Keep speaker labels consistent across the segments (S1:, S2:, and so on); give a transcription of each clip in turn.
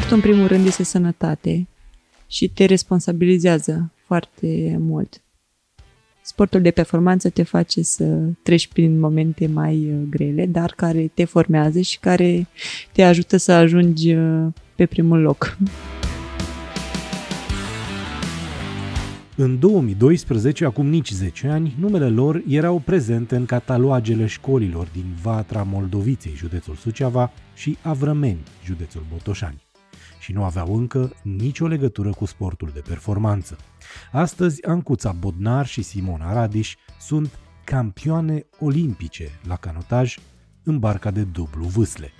S1: Sportul, în primul rând, este sănătate și te responsabilizează foarte mult. Sportul de performanță te face să treci prin momente mai uh, grele, dar care te formează și care te ajută să ajungi uh, pe primul loc.
S2: În 2012, acum nici 10 ani, numele lor erau prezente în catalogele școlilor din Vatra Moldoviței, județul Suceava, și Avrămeni, județul Botoșani. Și nu aveau încă nicio legătură cu sportul de performanță. Astăzi, Ancuța Bodnar și Simona Radiș sunt campioane olimpice la canotaj în barca de dublu vâsle.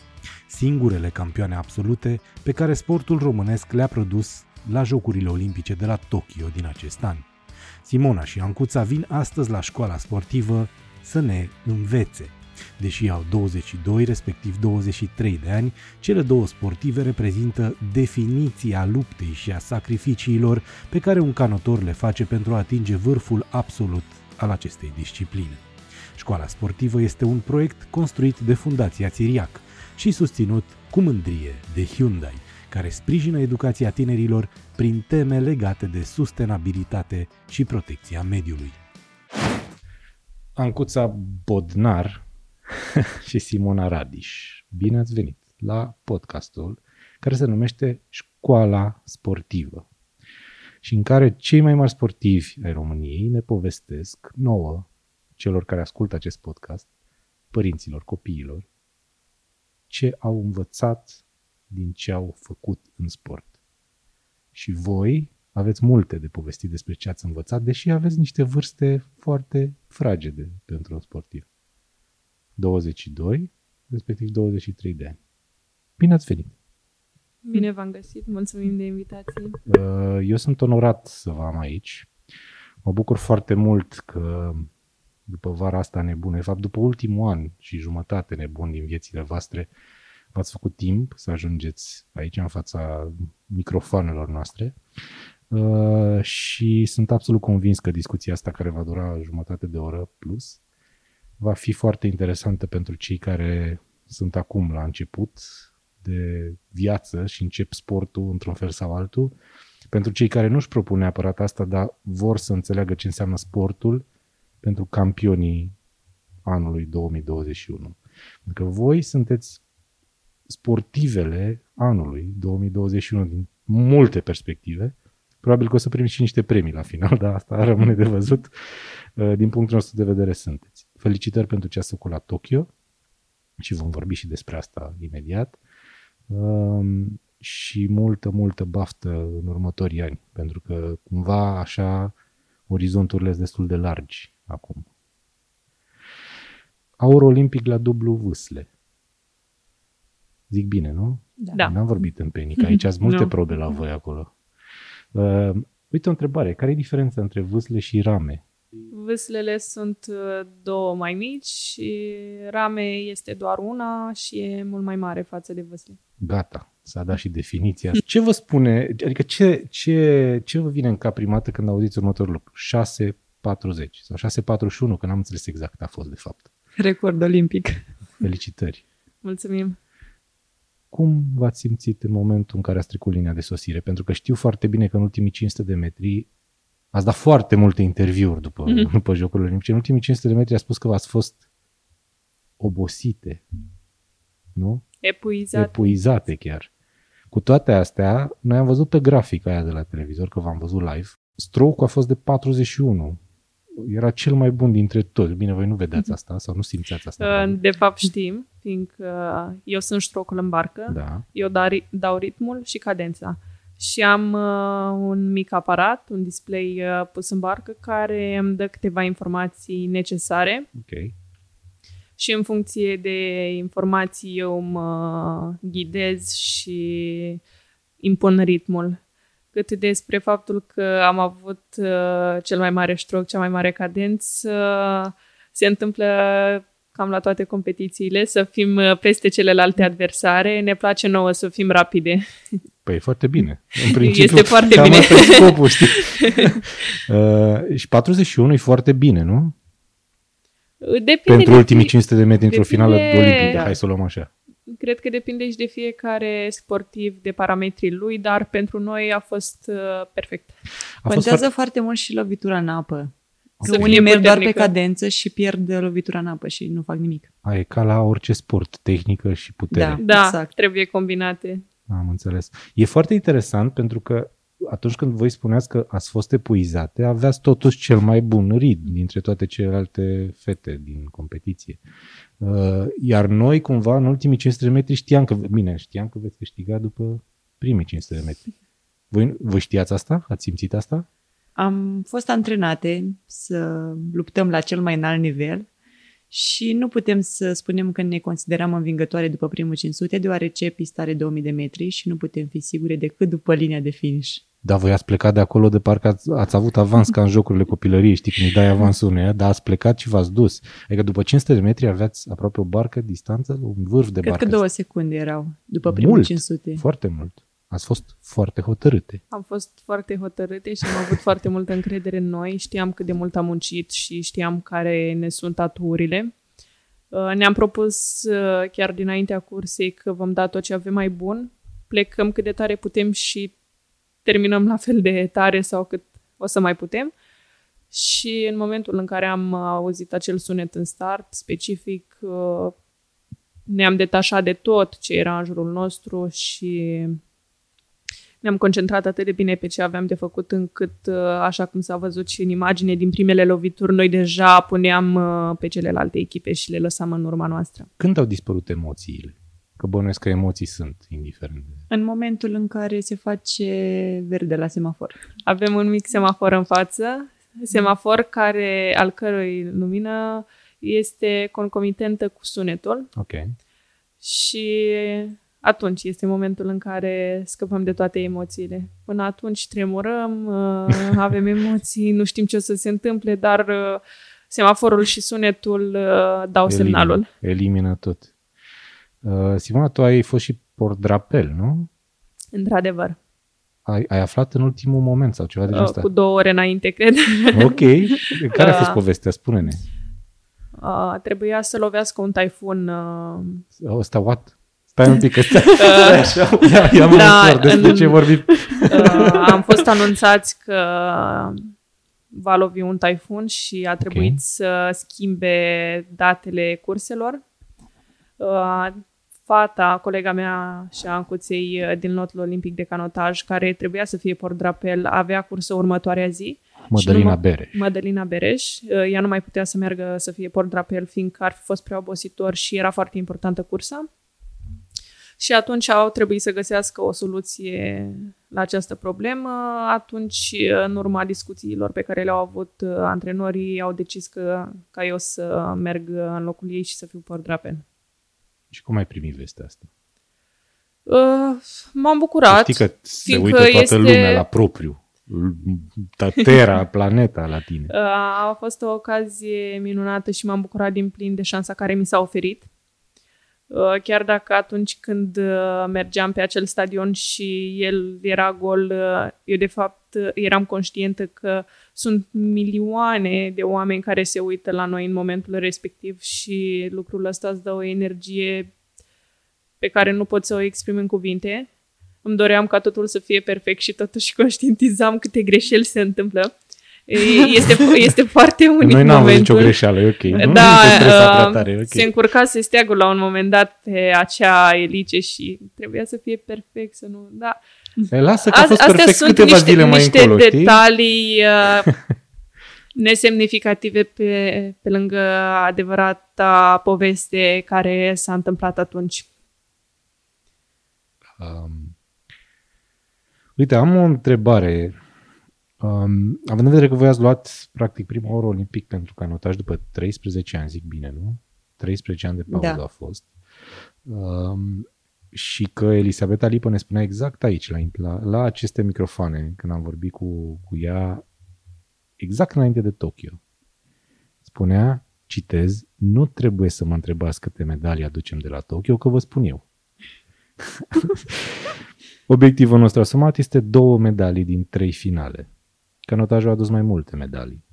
S2: Singurele campioane absolute pe care sportul românesc le-a produs la Jocurile Olimpice de la Tokyo din acest an. Simona și Ancuța vin astăzi la școala sportivă să ne învețe. Deși au 22, respectiv 23 de ani, cele două sportive reprezintă definiția luptei și a sacrificiilor pe care un canotor le face pentru a atinge vârful absolut al acestei discipline. Școala sportivă este un proiect construit de Fundația Țiriac și susținut cu mândrie de Hyundai – care sprijină educația tinerilor prin teme legate de sustenabilitate și protecția mediului. Ancuța Bodnar și Simona Radiș, bine ați venit la podcastul care se numește Școala Sportivă și în care cei mai mari sportivi ai României ne povestesc nouă, celor care ascultă acest podcast, părinților, copiilor, ce au învățat din ce au făcut în sport. Și voi aveți multe de povestit despre ce ați învățat, deși aveți niște vârste foarte fragede pentru un sportiv. 22, respectiv 23 de ani. Bine ați venit!
S1: Bine v-am găsit, mulțumim de invitație.
S2: Uh, eu sunt onorat să vă am aici. Mă bucur foarte mult că după vara asta nebună, de fapt după ultimul an și jumătate nebun din viețile voastre, v-ați făcut timp să ajungeți aici în fața microfoanelor noastre uh, și sunt absolut convins că discuția asta care va dura jumătate de oră plus va fi foarte interesantă pentru cei care sunt acum la început de viață și încep sportul într-un fel sau altul. Pentru cei care nu-și propun neapărat asta, dar vor să înțeleagă ce înseamnă sportul pentru campionii anului 2021. Pentru că voi sunteți sportivele anului 2021 din multe perspective. Probabil că o să primiți și niște premii la final, dar asta rămâne de văzut. Uh, din punctul nostru de vedere sunteți. Felicitări pentru ce ați făcut la Tokyo și vom vorbi și despre asta imediat. Um, și multă, multă baftă în următorii ani, pentru că cumva așa orizonturile sunt destul de largi acum. Aur olimpic la dublu vâsle. Zic bine, nu?
S1: Da.
S2: N-am vorbit în penic. Aici ați multe probe la voi acolo. Uh, uite o întrebare. Care e diferența între vâsle și rame?
S1: Vâslele sunt uh, două mai mici și rame este doar una și e mult mai mare față de vâsle.
S2: Gata, s-a dat și definiția. Ce vă spune, adică ce, ce, ce vă vine în cap prima dată când auziți următorul lucru? 6.40 sau 6.41, că n-am înțeles exact a fost de fapt.
S1: Record olimpic.
S2: Felicitări.
S1: Mulțumim.
S2: Cum v-ați simțit în momentul în care ați trecut linia de sosire? Pentru că știu foarte bine că în ultimii 500 de metri ați dat foarte multe interviuri după, mm-hmm. după Jocurile Olimpice. În ultimii 500 de metri a spus că v-ați fost obosite, nu?
S1: Epuizate.
S2: Epuizate chiar. Cu toate astea, noi am văzut pe grafica aia de la televizor, că v-am văzut live, stroke a fost de 41 era cel mai bun dintre toți. Bine, voi nu vedeați mhm. asta sau nu simțeați asta?
S1: Uh, de fapt știm, fiindcă eu sunt ștrocul în barcă,
S2: da.
S1: eu dau ritmul și cadența. Și am uh, un mic aparat, un display uh, pus în barcă, care îmi dă câteva informații necesare.
S2: Ok.
S1: Și în funcție de informații eu mă ghidez și impun ritmul cât despre faptul că am avut uh, cel mai mare stroke, cea mai mare cadență. Uh, se întâmplă cam la toate competițiile, să fim uh, peste celelalte adversare. Ne place nouă să fim rapide.
S2: Păi foarte bine. În principiu,
S1: este foarte cam bine.
S2: scopul, știi? uh, și 41 e foarte bine, nu?
S1: Depinde
S2: Pentru ultimii 500 de metri într-o finală olimpică, hai să o luăm așa.
S1: cred că depinde și de fiecare sportiv, de parametrii lui, dar pentru noi a fost uh, perfect.
S3: A Contează fost foarte mult și lovitura în apă.
S1: Să
S3: Că
S1: fie
S3: unii merg doar pe
S1: puternică.
S3: cadență și pierd lovitura în apă și nu fac nimic.
S2: A, e ca la orice sport, tehnică și putere.
S3: Da.
S1: Da,
S3: Exact.
S1: trebuie combinate.
S2: Am înțeles. E foarte interesant pentru că atunci când voi spuneați că ați fost epuizate, aveați totuși cel mai bun ritm dintre toate celelalte fete din competiție. Uh, Iar noi, cumva, în ultimii 500 de metri știam că, bine, știam că veți câștiga după primii 500 de metri. Voi, voi știați asta? Ați simțit asta?
S3: Am fost antrenate să luptăm la cel mai înalt nivel și nu putem să spunem că ne considerăm învingătoare după primul 500, deoarece pista are 2000 de metri și nu putem fi sigure decât după linia de finish.
S2: Da, voi ați plecat de acolo de parcă ați, ați avut avans ca în jocurile copilăriei, știi, când îi dai avansul uneia, dar ați plecat și v-ați dus. Adică după 500 de metri aveați aproape o barcă distanță, un vârf de
S3: Cred
S2: barcă.
S3: că două secunde erau după primul
S2: Mult.
S3: 500.
S2: Foarte mult. Ați fost foarte hotărâte.
S1: Am fost foarte hotărâte și am avut foarte multă încredere în noi. Știam cât de mult am muncit și știam care ne sunt aturile. Uh, Ne-am propus uh, chiar dinaintea cursei că vom da tot ce avem mai bun, plecăm cât de tare putem și terminăm la fel de tare sau cât o să mai putem. Și în momentul în care am auzit acel sunet în start specific, uh, ne-am detașat de tot ce era în jurul nostru și ne-am concentrat atât de bine pe ce aveam de făcut încât, uh, așa cum s-a văzut și în imagine din primele lovituri, noi deja puneam uh, pe celelalte echipe și le lăsam în urma noastră.
S2: Când au dispărut emoțiile? Că bănuiesc că emoții sunt, indiferent. de-
S3: În momentul în care se face verde la semafor.
S1: Avem un mic semafor în față, semafor care, al cărui lumină este concomitentă cu sunetul
S2: Ok.
S1: și atunci este momentul în care scăpăm de toate emoțiile. Până atunci tremurăm, uh, avem emoții, nu știm ce o să se întâmple, dar uh, semaforul și sunetul uh, dau
S2: Elimină,
S1: semnalul.
S2: Elimină tot. Uh, Simona, tu ai fost și portdrapel, nu?
S1: Într-adevăr.
S2: Ai, ai aflat în ultimul moment sau ceva de genul
S1: Uh,
S2: ăsta?
S1: Cu două ore înainte, cred.
S2: Ok. Care a fost
S1: Uh,
S2: povestea? Spune-ne.
S1: Uh, trebuia să lovească un taifun uh,
S2: Ăsta, what? Stai un pic, ăsta. Stai așa. Ia, ia
S1: Da,
S2: da, despre
S1: în-
S2: ce vorbim.
S1: Uh, am fost anunțați că va lovi un taifun și a trebuit
S2: Ok.
S1: să schimbe datele curselor. Uh, fata, colega mea și a încuței uh, din lotul olimpic de canotaj, care trebuia să fie portdrapel, avea cursă următoarea zi.
S2: Mădălina
S1: mă-
S2: Bereș.
S1: Madalina Bereș. Uh, Ea nu mai putea să meargă să fie portdrapel, fiindcă ar fi fost prea obositor și era foarte importantă cursa. Și atunci au trebuit să găsească o soluție la această problemă. Atunci, în urma discuțiilor pe care le-au avut uh, antrenorii, au decis că, ca eu să merg în locul ei și să fiu portdrapel.
S2: Și cum ai primit vestea asta?
S1: Uh, m-am bucurat.
S2: Știi că se
S1: fiindcă
S2: uită toată
S1: este-
S2: lumea la propriu. Terra, planeta la tine.
S1: Uh, A fost o ocazie minunată și m-am bucurat din plin de șansa care mi s-a oferit. Uh, Chiar dacă atunci când uh, mergeam pe acel stadion și el era gol, uh, eu de fapt uh, eram conștientă că sunt milioane de oameni care se uită la noi în momentul respectiv și lucrul ăsta îți dă o energie pe care nu pot să o exprim în cuvinte. Îmi doream ca totul să fie perfect și totuși conștientizam câte greșeli se întâmplă. E- Este, este foarte unic
S2: Noi n-am văzut
S1: momentul.
S2: nicio greșeală, e ok. Nu
S1: Da,
S2: te stresa prea
S1: uh,
S2: tare, e ok.
S1: se încurcase steagul la un moment dat pe acea elice și trebuia să fie perfect, să nu... Da.
S2: E, lasă că a
S1: Azi-
S2: fost
S1: Astea
S2: perfect
S1: sunt
S2: câteva
S1: niște,
S2: zile mai
S1: niște
S2: încolo, știi?
S1: detalii uh, nesemnificative pe, pe lângă adevărata poveste care s-a întâmplat atunci.
S2: Um, uite, am o întrebare. Um, având în vedere că voi ați luat practic prima oră olimpic pentru canotaj după 13 ani, zic bine, nu? 13 ani de pauză
S3: Da.
S2: a fost. Um, și că Elisabeta Lipă ne spunea exact aici, la, la, la aceste microfoane, când am vorbit cu, cu ea, exact înainte de Tokyo. Spunea, citez, nu trebuie să mă întrebați câte medalii aducem de la Tokyo, că vă spun eu. Obiectivul nostru asumat este două medalii din trei finale. Canotajul a adus mai multe medalii.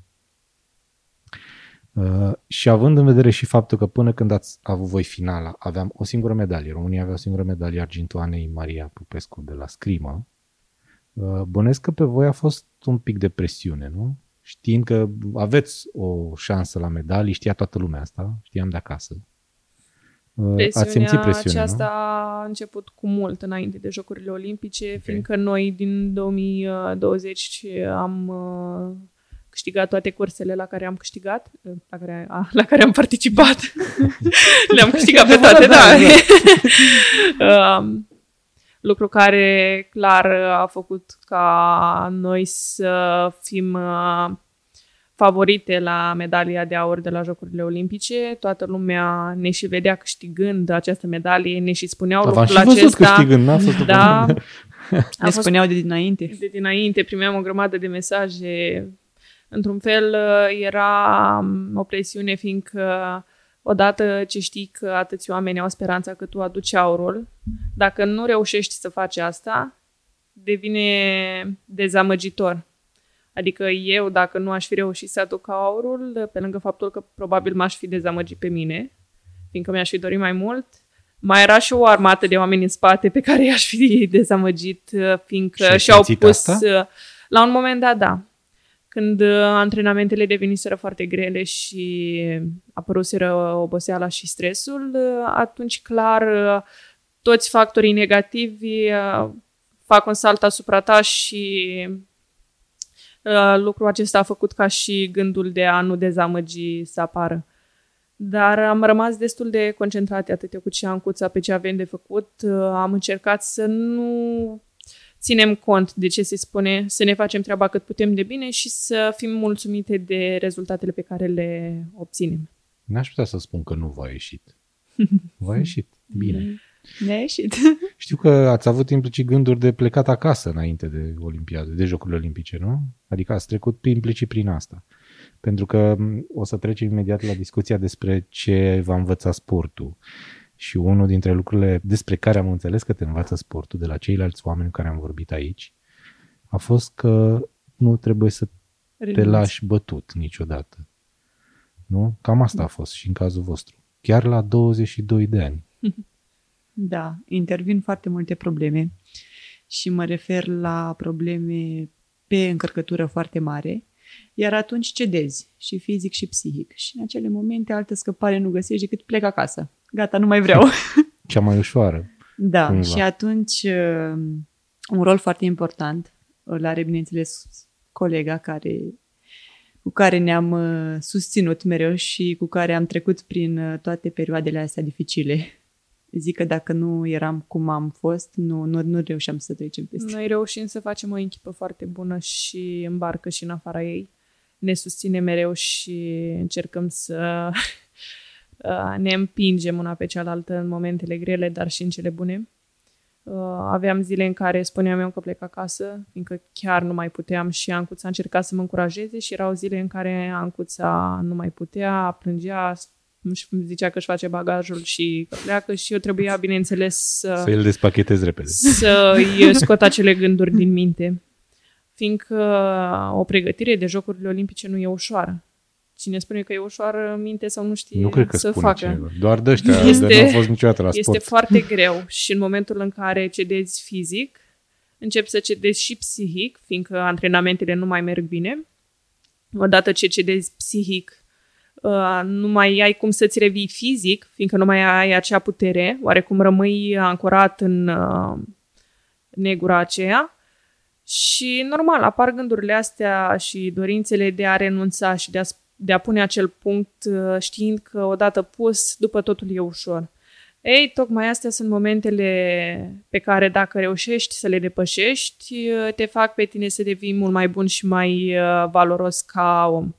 S2: Uh, și având în vedere și faptul că până când ați avut voi finala, aveam o singură medalie. România avea o singură medalie argintoanei Maria Pupescu de la scrimă. Uh, bănesc că pe voi a fost un pic de presiune, nu? Știind că aveți o șansă la medalii, știa toată lumea asta, știam de acasă. Uh,
S1: Presiunea
S2: ați simțit presiune,
S1: aceasta
S2: nu?
S1: a început cu mult înainte de Jocurile Olimpice,
S2: Ok.
S1: fiindcă noi din 2020 am uh, câștigat toate cursele la care am câștigat, uh, la care, a, la care am participat. Le-am câștigat pe toate, da. Um, lucru care clar a făcut ca noi să fim uh, favorite la medalia de aur de la Jocurile Olimpice. Toată lumea ne și vedea câștigând această medalie, ne și spuneau
S2: V-am
S1: lucrul
S2: și văzut
S1: acesta.
S2: câștigând, n-a fost o
S1: Da,
S2: problemă.
S3: Ne
S1: a fost
S3: spuneau de dinainte.
S1: de dinainte, primeam o grămadă de mesaje. Într-un fel uh, era um, o presiune, fiindcă odată ce știi că atâți oameni au speranța că tu aduci aurul, dacă nu reușești să faci asta, devine dezamăgitor. Adică eu, dacă nu aș fi reușit să aduc aurul, pe lângă faptul că probabil m-aș fi dezamăgit pe mine, fiindcă mi-aș fi dorit mai mult, mai era și o armată de oameni în spate pe care i-aș fi dezamăgit, uh, fiindcă
S2: Și ai
S1: și-au
S2: simțit
S1: pus...
S2: asta?
S1: uh, La un moment dat, da. Când uh, antrenamentele deveniseră foarte grele și apăruseră oboseala și stresul, uh, atunci clar uh, toți factorii negativi uh, fac un salt asupra ta și uh, lucrul acesta a făcut ca și gândul de a nu dezamăgi să apară. Dar am rămas destul de concentrate atât eu cât și Ancuța pe ce avem de făcut. Uh, Am încercat să nu ținem cont de ce se spune, să ne facem treaba cât putem de bine și să fim mulțumite de rezultatele pe care le obținem.
S2: N-aș putea să spun că nu v-a ieșit. V-a ieșit. Bine.
S3: Ne-a ieșit.
S2: Știu că ați avut implicit gânduri de plecat acasă înainte de Olimpiade, de Jocurile Olimpice, nu? Adică ați trecut implicit prin asta. Pentru că m, o să trecem imediat la discuția despre ce v-a învățat sportul. Și unul dintre lucrurile despre care am înțeles că te învață sportul de la ceilalți oameni cu care am vorbit aici a fost că nu trebuie să te
S3: Renunț.
S2: lași bătut niciodată. Nu? Cam asta a fost și în cazul vostru. Chiar la 22 de ani.
S3: Da, intervin foarte multe probleme și mă refer la probleme pe încărcătură foarte mare, iar atunci cedezi și fizic și psihic. Și în acele momente altă scăpare nu găsești decât plec acasă. Gata, nu mai vreau.
S2: Cea mai ușoară.
S3: Da,
S2: Cumva.
S3: și atunci uh, un rol foarte important îl are, bineînțeles, colega care, cu care ne-am uh, susținut mereu și cu care am trecut prin uh, toate perioadele astea dificile. Zic că dacă nu eram cum am fost, nu, nu, nu reușeam să trecem peste.
S1: Noi reușim să facem o echipă foarte bună și în barcă și în afara ei. Ne susține mereu și încercăm să uh, ne împingem una pe cealaltă în momentele grele, dar și în cele bune. Uh, Aveam zile în care spuneam eu că plec acasă, fiindcă chiar nu mai puteam și Ancuța a încercat să mă încurajeze și erau zile în care Ancuța nu mai putea, plângea, își zicea că își face bagajul și că pleacă și eu trebuia, bineînțeles, să
S2: Să îl despachetezi repede.
S1: să-i scot acele gânduri din minte. Fiindcă o pregătire de Jocurile Olimpice nu e ușoară. Cine spune că e ușoară, minte sau nu știe
S2: Nu cred că
S1: să
S2: spune
S1: facă.
S2: cineva. Doar de ăștia,
S1: Este-
S2: de nu au fost niciodată la
S1: Este
S2: sport.
S1: foarte greu și în momentul în care cedezi fizic, începi să cedezi și psihic, fiindcă antrenamentele nu mai merg bine. Odată ce cedezi psihic, uh, nu mai ai cum să-ți revii fizic, fiindcă nu mai ai acea putere, oarecum rămâi ancorat în uh, negura aceea. Și normal, apar gândurile astea și dorințele de a renunța și de a, sp- de a pune acel punct uh, știind că odată pus, după totul e ușor. Ei, tocmai astea sunt momentele pe care dacă reușești să le depășești, uh, te fac pe tine să devii mult mai bun și mai uh, valoros ca om.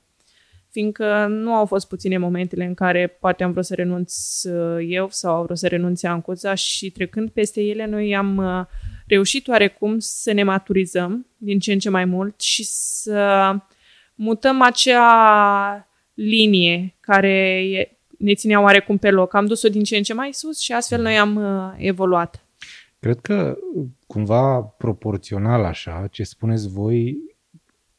S1: Fiindcă nu au fost puține momentele în care poate am vrut să renunț uh, eu sau au vrut să renunțe Ancuța și trecând peste ele, noi am uh, reușit oarecum să ne maturizăm din ce în ce mai mult și să mutăm acea linie care e, ne ținea oarecum pe loc. Am dus-o din ce în ce mai sus și astfel noi am uh, evoluat.
S2: Cred că cumva proporțional așa, ce spuneți voi,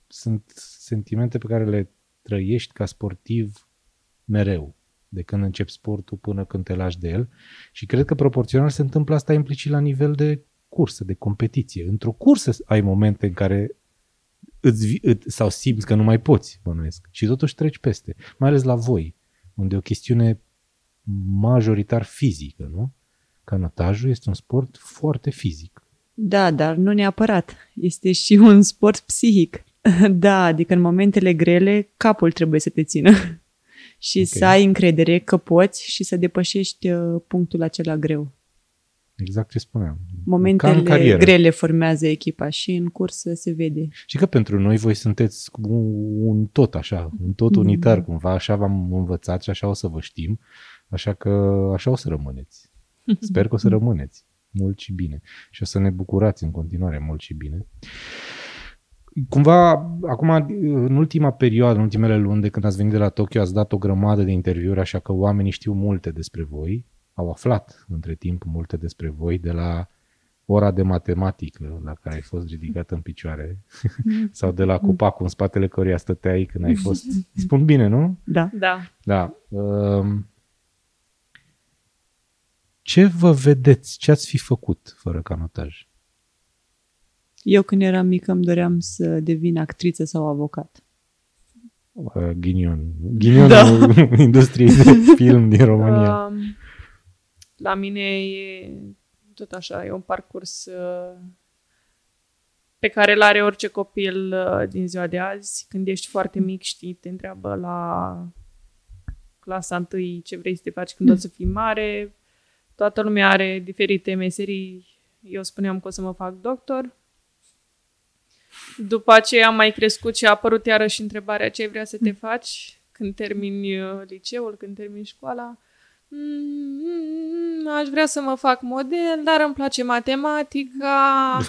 S2: sunt sentimente pe care le trăiești ca sportiv mereu, de când începi sportul până când te lași de el. Și cred că proporțional se întâmplă asta implicit la nivel de cursă, de competiție. Într-o cursă ai momente în care îți, îți, sau simți că nu mai poți, bănuiesc. Și totuși treci peste. Mai ales la voi, unde e o chestiune majoritar fizică, nu? Canotajul este un sport foarte fizic.
S3: Da, dar nu neapărat. Este și un sport psihic. Da, adică în momentele grele capul trebuie să te țină și okay. să ai încredere că poți și să depășești uh, punctul acela greu.
S2: Exact ce spuneam.
S3: Momentele grele formează echipa și în cursă se vede.
S2: Și că pentru noi voi sunteți un tot așa, un tot mm. unitar cumva, așa v-am învățat și așa o să vă știm, așa că așa o să rămâneți. Sper că o să rămâneți mult și bine și o să ne bucurați în continuare mult și bine. Cumva, acum, în ultima perioadă, în ultimele luni de când ați venit de la Tokyo, ați dat o grămadă de interviuri, așa că oamenii știu multe despre voi au aflat între timp multe despre voi de la ora de matematică la care ai fost ridicat în picioare sau de la copacul în spatele căruia stăteai când ai fost... Spun bine, nu?
S3: Da.
S1: Da.
S2: da. Um, ce vă vedeți? Ce ați fi făcut fără canotaj?
S3: Eu când eram mică îmi doream să devin actriță sau avocat.
S2: Uh, ghinion. Ghinionul da. industriei de film din România. Um,
S1: la mine e tot așa, e un parcurs uh, pe care îl are orice copil uh, din ziua de azi. Când ești foarte mic, știi, te întreabă la clasa 1 ce vrei să te faci când o să fii mare. Toată lumea are diferite meserii. Eu spuneam că o să mă fac doctor. După aceea am mai crescut și a apărut iarăși întrebarea ce vrea să te faci când termini uh, liceul, când termini școala. Mm, aș vrea să mă fac model, dar îmi place matematica.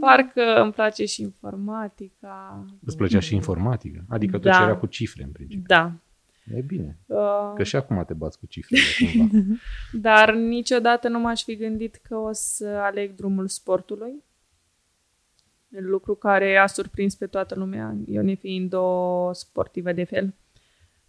S1: Parcă îmi place și informatica.
S2: Îți plăcea și informatica? Adică da. tot ce era cu cifre, în principiu.
S1: Da.
S2: E bine. Uh... Că și acum te bați cu cifrele, cumva.
S1: Dar niciodată nu m-aș fi gândit că o să aleg drumul sportului. Lucru care a surprins pe toată lumea, eu nefiind o sportivă de fel.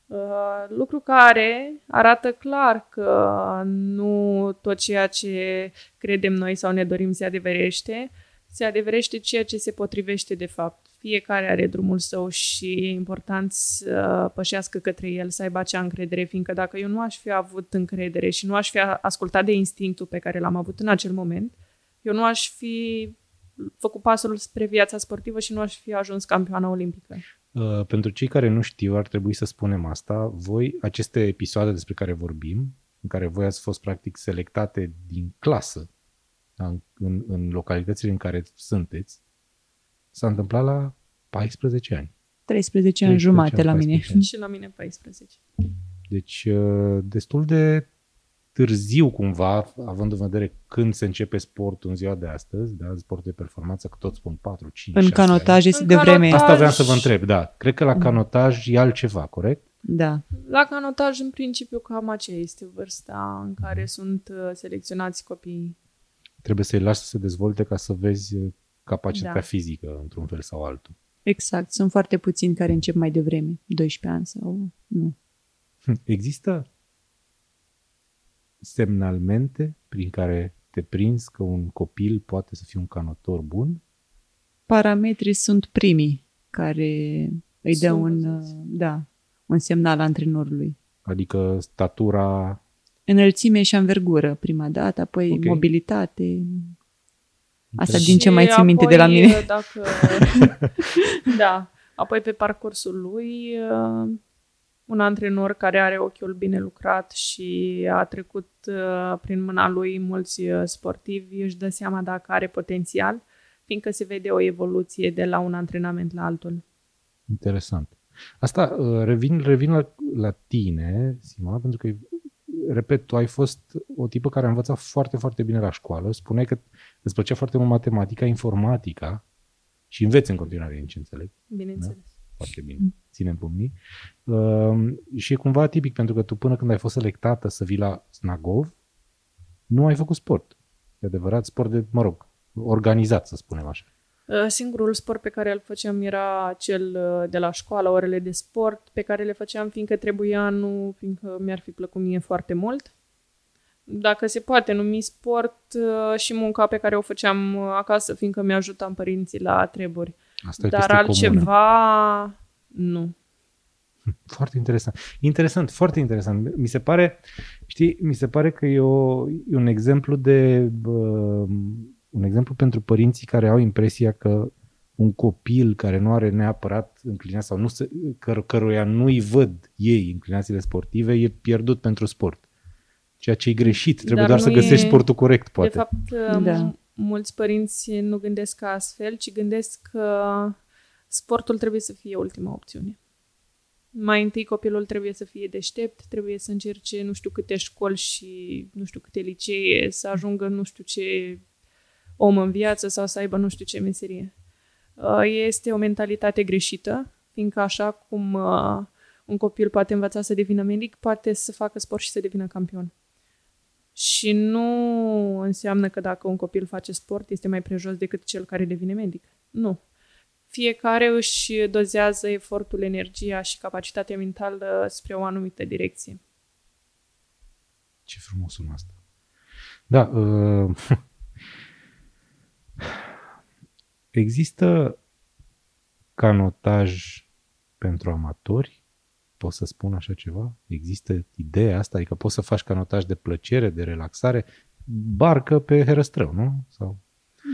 S1: Uh, lucru care arată clar că nu tot ceea ce credem noi sau ne dorim se adeverește, se adeverește ceea ce se potrivește de fapt. Fiecare are drumul său și e important să pășească către el, să aibă acea încredere, fiindcă dacă eu nu aș fi avut încredere și nu aș fi ascultat de instinctul pe care l-am avut în acel moment, eu nu aș fi făcut pasul spre viața sportivă și nu aș fi ajuns campioană olimpică.
S2: Uh, pentru cei care nu știu, ar trebui să spunem asta. Voi, aceste episoade despre care vorbim, în care voi ați fost practic selectate din clasă da, în, în, în localitățile în care sunteți, s-a întâmplat la 14 ani.
S3: 13 ani jumate la mine.
S1: Ani. Și la mine 14.
S2: Deci, uh, destul de târziu cumva, având în vedere când se începe sportul în ziua de astăzi, da, sport de performanță, că tot spun 4, 5,
S3: În
S2: 6
S3: canotaj este de vreme.
S2: Asta vreau să vă întreb, da. Cred că la mm. canotaj e altceva, corect?
S3: Da.
S1: La canotaj, în principiu, cam aceea este vârsta în care sunt uh, selecționați copiii.
S2: Trebuie să-i lași să se dezvolte ca să vezi uh, capacitatea da. fizică, într-un fel sau altul.
S3: Exact. Sunt foarte puțini care încep mai devreme, 12 ani sau nu.
S2: Există semnalmente prin care te prinzi că un copil poate să fie un canotor bun?
S3: Parametrii sunt primii care îi dă un, da, un semnal antrenorului.
S2: Adică statura...
S3: Înălțime și învergură prima dată, apoi okay. mobilitate. Asta din ce mai țin minte de la mine.
S1: Dacă, da, apoi pe parcursul lui un antrenor care are ochiul bine lucrat și a trecut uh, prin mâna lui mulți uh, sportivi își dă seama dacă are potențial, fiindcă se vede o evoluție de la un antrenament la altul.
S2: Interesant. Asta, uh, revin, revin la, la tine, Simona, pentru că, repet, tu ai fost o tipă care a învățat foarte, foarte bine la școală. Spuneai că îți plăcea foarte mult matematica, informatica și înveți în continuare, în ce înțeleg.
S1: Bineînțeles. Da?
S2: Foarte bine. Ținem pumnii. Uh, și e cumva tipic, pentru că tu până când ai fost selectată să vii la Snagov, nu ai făcut sport. E adevărat, sport de, mă rog, organizat, să spunem așa.
S1: Uh, Singurul sport pe care îl făceam era cel uh, de la școală, orele de sport, pe care le făceam fiindcă trebuia, nu fiindcă mi-ar fi plăcut mie foarte mult. Dacă se poate numi sport uh, și munca pe care o făceam uh, acasă, fiindcă mi-ajutam părinții la treburi.
S2: Asta e
S1: Dar
S2: chestie
S1: altceva,
S2: comună.
S1: nu.
S2: Foarte interesant. Interesant, foarte interesant. Mi se pare, știi, mi se pare că e, o, e un exemplu de bă, un exemplu pentru părinții care au impresia că un copil care nu are neapărat înclinații sau nu se, căr, căruia nu-i văd ei inclinațiile sportive e pierdut pentru sport. Ceea ce e greșit. Trebuie
S1: Dar
S2: doar să
S1: nu
S2: găsești
S1: e-
S2: sportul corect, poate.
S1: De fapt,
S3: Da.
S1: Da. mulți părinți nu gândesc astfel, ci gândesc că sportul trebuie să fie ultima opțiune. Mai întâi copilul trebuie să fie deștept, trebuie să încerce nu știu câte școli și nu știu câte licee, să ajungă nu știu ce om în viață sau să aibă nu știu ce meserie. Uh, Este o mentalitate greșită, fiindcă așa cum uh, un copil poate învăța să devină medic, poate să facă sport și să devină campion. Și nu înseamnă că dacă un copil face sport, este mai prejos decât cel care devine medic. Nu. Fiecare își dozează efortul, energia și capacitatea mentală spre o anumită direcție.
S2: Ce frumos sună asta. Da. Uh, există canotaj pentru amatori? Pot să spun așa ceva? Există ideea asta? Adică poți să faci canotaj de plăcere, de relaxare, barcă pe herăstrău, nu? Sau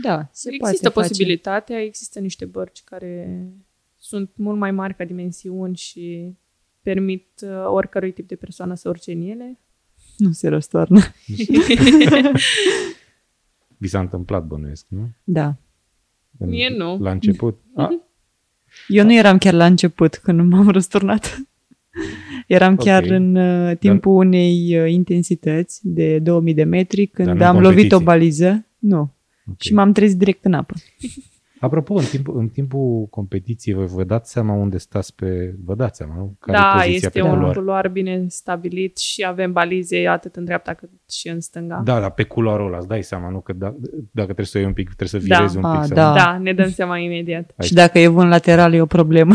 S3: Da, se
S1: există
S3: poate
S1: posibilitatea, există niște bărci care sunt mult mai mari ca dimensiuni și permit uh, oricărui tip de persoană să urce în ele.
S3: Face. Nu se răstoarnă.
S2: vi s-a întâmplat, bănuiesc, nu?
S3: Da.
S2: În-
S1: Mie nu.
S2: La început. A,
S3: Eu nu eram chiar la început când m-am răsturnat. Eram chiar
S2: Ok.
S3: în uh, timpul unei uh, intensități de 2000 de metri, când
S2: nu în
S3: am lovit o
S2: competiții.
S3: baliză. Nu.
S2: ok.
S3: Și m-am trezit direct în apă.
S2: Apropo, în timpul, în timpul competiției, voi vă dați seama unde stați pe... Vă dați seama, nu? Care e
S1: da,
S2: poziția
S1: este
S2: pe
S1: un
S2: culoar?
S1: culoar bine stabilit și avem balize atât în dreapta cât și în stânga.
S2: Da, dar pe culoarul ăla îți dai seama, nu? Că da, dacă trebuie să o iei un pic, trebuie să
S1: Da.
S2: virezi un pic.
S3: Ah,
S2: sau...
S3: da.
S1: Da, ne dăm seama imediat.
S2: Aici.
S3: Și dacă e vânt lateral, e o problemă.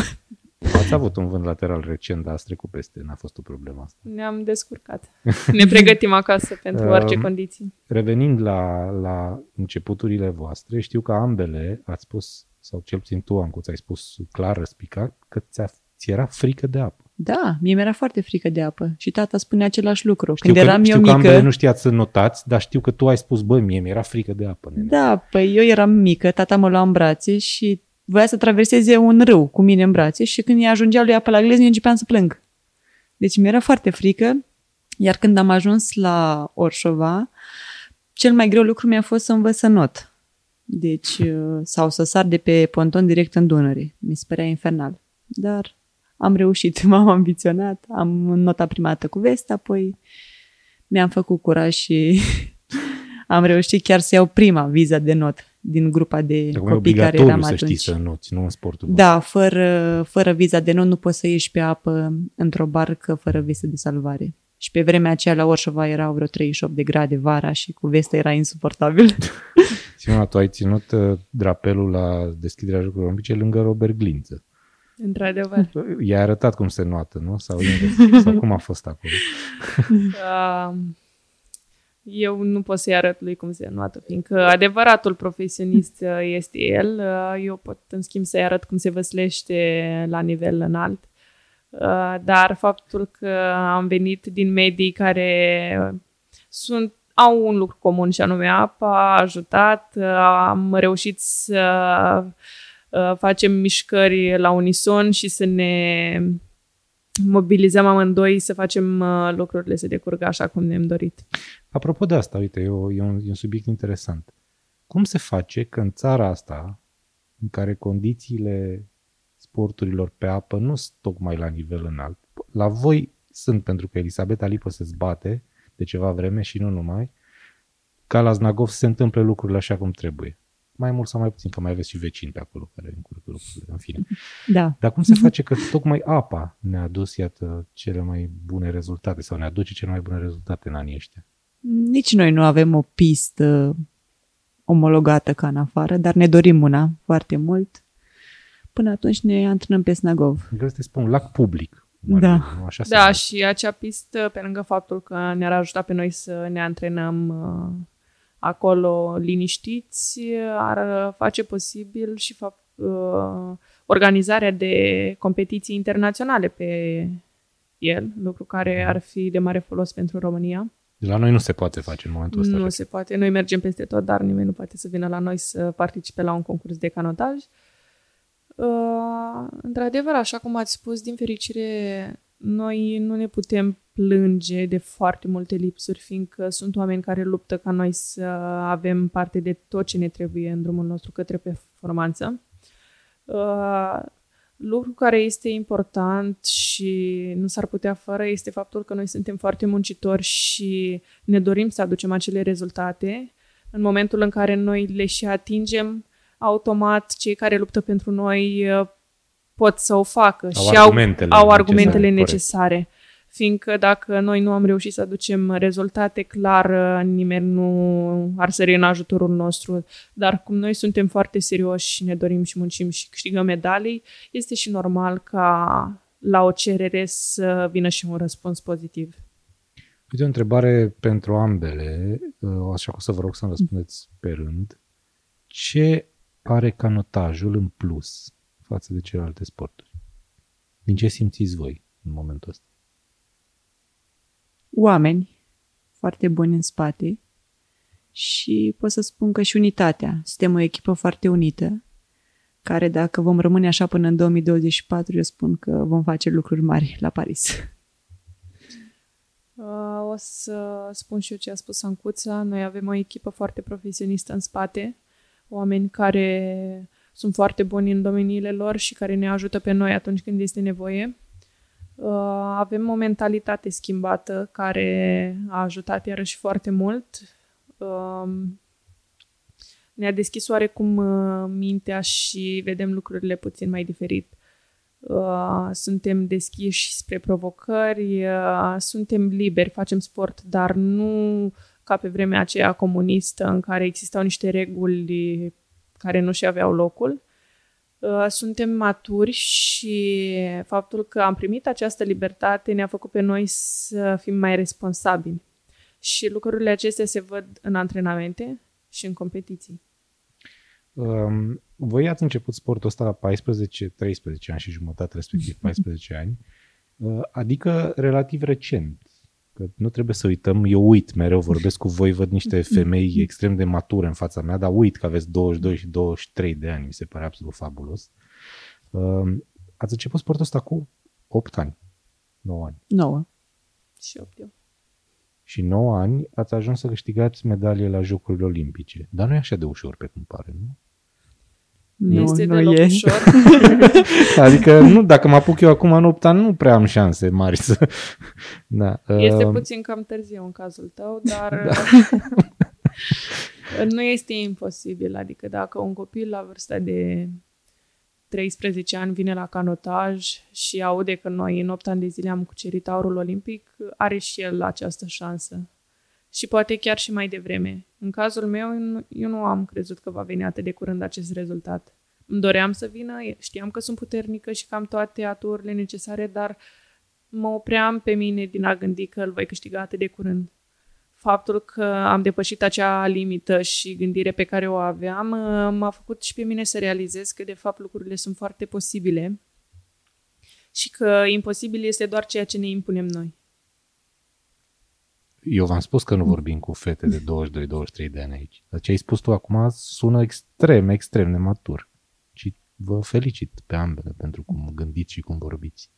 S2: Ați avut un vânt lateral recent, dar ați trecut peste, n-a fost o problemă asta.
S1: Ne-am descurcat. Ne pregătim acasă pentru orice
S2: Um,
S1: condiții.
S2: Revenind la, la începuturile voastre, știu că ambele ați spus, sau cel puțin tu, Ancuț, ai spus clar răspicat, că ți-a, ți era frică de apă.
S3: Da, mie mi-era foarte frică de apă. Și tata spunea același lucru.
S2: Știu
S3: Când
S2: că,
S3: eram
S2: știu
S3: eu
S2: că ambele
S3: mică...
S2: nu știați să notați, dar știu că tu ai spus, bă, mie mi-era frică de apă, nene.
S3: Da, păi eu eram mică, tata mă lua în brațe și voia să traverseze un râu cu mine în brațe și când ajungea lui apă la glezne, eu începeam să plâng. Deci mi-era foarte frică, iar când am ajuns la Orșova, cel mai greu lucru mi-a fost să învăț să not. Deci, uh, sau să sar de pe ponton direct în Dunăre. Mi se părea infernal. Dar am reușit, m-am ambiționat, am notat prima dată cu vest, apoi mi-am făcut curaj și am reușit chiar să iau prima viză de not din grupa de
S2: Acum e
S3: copii care
S2: obligatoriu
S3: eram
S2: să
S3: atunci.
S2: știi să noți, nu în sportul
S3: Da, fără, fără viza de not nu poți să ieși pe apă într-o barcă fără vestă de salvare. Și pe vremea aceea la Orșova erau vreo 38 de grade vara și cu vestă era insuportabil.
S2: Simona, tu ai ținut uh, drapelul la deschiderea Jocurilor Olimpice lângă Robert Glință.
S1: Într-adevăr.
S2: I-a arătat cum se noată, nu? Sau, invers? sau cum a fost acolo?
S1: Uh, eu nu pot să-i arăt lui cum se noată, fiindcă adevăratul profesionist uh, este el. Uh, Eu pot, în schimb, să-i arăt cum se văslește la nivel înalt. Uh, Dar faptul că am venit din medii care sunt, au un lucru comun și anume apa, a ajutat, uh, am reușit să uh, facem mișcări la unison și să ne mobilizăm amândoi să facem uh, lucrurile să decurgă așa cum ne-am dorit.
S2: Apropo de asta, uite, e, o, e, un, e un subiect interesant. Cum se face că în țara asta, în care condițiile sporturilor pe apă nu sunt tocmai la nivel înalt, la voi sunt pentru că Elisabeta Lipă se zbate de ceva vreme și nu numai, ca la Znagov se întâmplă lucrurile așa cum trebuie. Mai mult sau mai puțin, că mai aveți și vecini pe acolo care încurcă lucrurile, în fine.
S3: Da.
S2: Dar cum se face că tocmai apa ne-a adus, iată, cele mai bune rezultate sau ne aduce cele mai bune rezultate în anii ăștia?
S3: Nici noi nu avem o pistă omologată ca în afară, dar ne dorim una foarte mult. Până atunci ne antrenăm pe Snagov.
S2: Vreau să te spun, lac public.
S3: Da.
S2: Așa se
S1: Da,
S2: numește.
S1: și acea pistă, pe lângă faptul că ne-ar ajuta pe noi să ne antrenăm uh, acolo liniștiți, ar face posibil și fapt, uh, organizarea de competiții internaționale pe el, lucru care ar fi de mare folos pentru România.
S2: La noi nu se poate face în momentul ăsta.
S1: Nu se poate. Noi mergem peste tot, dar nimeni nu poate să vină la noi să participe la un concurs de canotaj. Uh, într-adevăr, așa cum ați spus, din fericire, noi nu ne putem plânge de foarte multe lipsuri, fiindcă sunt oameni care luptă ca noi să avem parte de tot ce ne trebuie în drumul nostru către performanță. Uh, lucru care este important și nu s-ar putea fără este faptul că noi suntem foarte muncitori și ne dorim să aducem acele rezultate. În momentul în care noi le și atingem, automat cei care luptă pentru noi uh, pot să o facă
S2: Au
S1: și
S2: argumentele
S1: au, au argumentele
S2: necesare,
S1: necesare.
S2: Corect.
S1: Fiindcă dacă noi nu am reușit să aducem rezultate, clar uh, nimeni nu ar sări în ajutorul nostru. Dar cum noi suntem foarte serioși și ne dorim și muncim și câștigăm medalii, este și normal ca la o cerere să vină și un răspuns pozitiv.
S2: Uite o întrebare pentru ambele, uh, așa că o să vă rog să-mi răspundeți pe rând. Ce are canotajul în plus față de celelalte sporturi? Din ce simțiți voi în momentul ăsta?
S3: Oameni foarte buni în spate și pot să spun că și unitatea. Suntem o echipă foarte unită, care dacă vom rămâne așa până în 2024, eu spun că vom face lucruri mari la Paris.
S1: Uh, O să spun și eu ce a spus Ancuța. Noi avem o echipă foarte profesionistă în spate, oameni care sunt foarte buni în domeniile lor și care ne ajută pe noi atunci când este nevoie. Uh, Avem o mentalitate schimbată care a ajutat iarăși foarte mult. Um, Ne-a deschis oarecum uh, mintea și vedem lucrurile puțin mai diferit. Uh, suntem deschiși spre provocări, uh, suntem liberi, facem sport, dar nu ca pe vremea aceea comunistă în care existau niște reguli care nu și aveau locul. Uh, Suntem maturi și faptul că am primit această libertate ne-a făcut pe noi să fim mai responsabili. Și lucrurile acestea se văd în antrenamente și în competiții.
S2: Um, voi ați început sportul ăsta la 14, 13 ani și jumătate, respectiv 14 ani, uh, adică relativ recent. Că nu trebuie să uităm, eu uit mereu, vorbesc cu voi, văd niște femei extrem de mature în fața mea, dar uit că aveți 22 și 23 de ani, mi se pare absolut fabulos. Um, ați început sportul ăsta cu 8 ani, 9 ani.
S3: Nouă.
S1: Și opt eu.
S2: Și 9 ani ați ajuns să câștigați medalie la Jocurile Olimpice. Dar nu e așa de ușor pe cum pare, nu?
S1: Nu,
S3: Nu,
S1: este
S3: nu
S1: deloc
S3: e.
S1: ușor.
S2: Adică nu, dacă mă apuc eu acum în 8 ani, nu prea am șanse mari să... Da.
S1: Este
S2: uh,
S1: puțin cam târziu în cazul tău, dar nu este imposibil. Adică dacă un copil la vârsta de 13 ani vine la canotaj și aude că noi în 8 ani de zile am cucerit aurul olimpic, are și el această șansă. Și poate chiar și mai devreme. În cazul meu, eu nu am crezut că va veni atât de curând acest rezultat. Îmi doream să vină, știam că sunt puternică și că am toate aturile necesare, dar mă opream pe mine din a gândi că îl voi câștiga atât de curând. Faptul că am depășit acea limită și gândire pe care o aveam m-a făcut și pe mine să realizez că de fapt lucrurile sunt foarte posibile și că imposibil este doar ceea ce ne impunem noi.
S2: Eu v-am spus că nu vorbim cu fete de 22-23 de ani aici. Dar ce ai spus tu acum sună extrem, extrem de matur. Și vă felicit pe ambele pentru cum gândiți și cum vorbiți.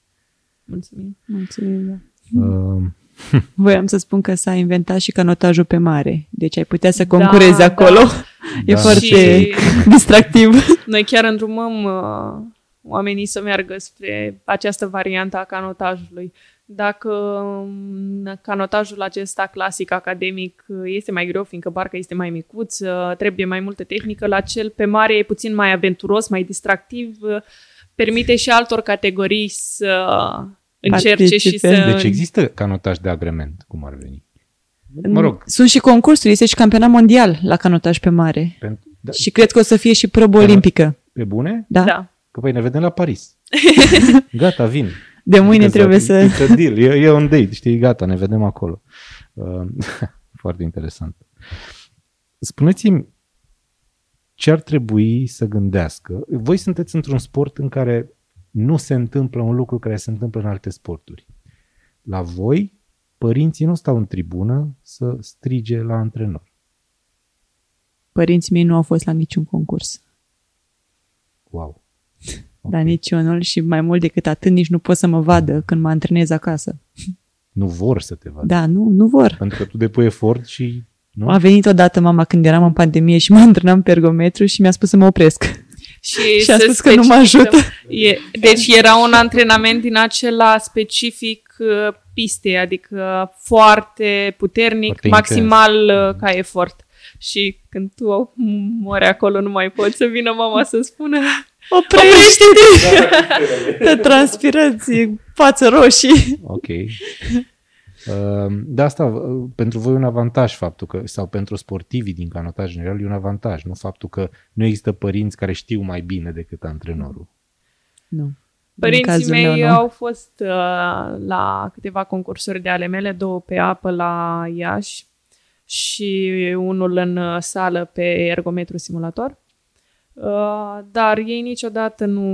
S1: Mulțumim.
S3: Mulțumim, da.
S2: Uh,
S3: Voiam să spun că s-a inventat și canotajul pe mare. Deci ai putea să concurezi
S1: Da,
S3: acolo.
S1: da.
S3: E
S2: Da.
S3: foarte
S1: Și
S3: distractiv.
S1: noi chiar îndrumăm uh, oamenii să meargă spre această variantă a canotajului. Dacă um, canotajul acesta clasic, academic, uh, este mai greu, fiindcă barca este mai micuță, trebuie mai multă tehnică, la cel pe mare e puțin mai aventuros, mai distractiv, uh, permite și altor categorii să încerce și
S3: Participe.
S1: să...
S2: deci există canotaj de agrement, cum ar veni. Mă rog,
S3: Sunt și concursuri, este și campionat mondial la canotaj pe mare.
S2: pentru, da,
S3: Și cred că o să fie și probă
S2: Cano-
S3: olimpică.
S2: pe bune?
S3: Da?
S1: Da.
S2: Că păi ne vedem la Paris. Gata, vin.
S3: De mâine
S2: Adică
S3: trebuie
S2: e-
S3: să...
S2: It's a deal. E, e un date, știi, gata, ne vedem acolo. Uh, foarte interesant. Spuneți-mi ce ar trebui să gândească. Voi sunteți într-un sport în care nu se întâmplă un lucru care se întâmplă în alte sporturi. La voi, părinții nu stau în tribună să strige la antrenor.
S3: Părinții mei nu au fost la niciun concurs.
S2: Wow.
S3: La niciunul și mai mult decât atât nici nu pot să mă vadă când mă antrenez acasă.
S2: Nu vor să te vadă.
S3: Da, nu, nu vor.
S2: Pentru că tu depui efort și... Nu?
S3: A venit odată mama când eram în pandemie și mă antrenam pe ergometru și mi-a spus să mă opresc.
S1: Și,
S3: Și a
S1: să
S3: spus că nu mă
S1: specificăm-
S3: ajută.
S1: E, deci era un antrenament din acela specific uh, pistei, adică foarte puternic,
S2: Foarte
S1: maximal uh, ca efort. Și când tu mori acolo, nu mai poți să vină mama să spună
S3: Oprește-te! Te transpirați, față roșii.
S2: Ok. Uh, De asta, uh, pentru voi e un avantaj faptul că, sau pentru sportivii din canotaj general, e un avantaj, nu faptul că nu există părinți care știu mai bine decât antrenorul.
S3: Nu. În
S1: Părinții
S3: cazul
S1: mei
S3: meu, nu.
S1: au fost uh, la câteva concursuri de ale mele, două pe apă la Iași și unul în uh, sală pe ergometru simulator. Uh, dar ei niciodată nu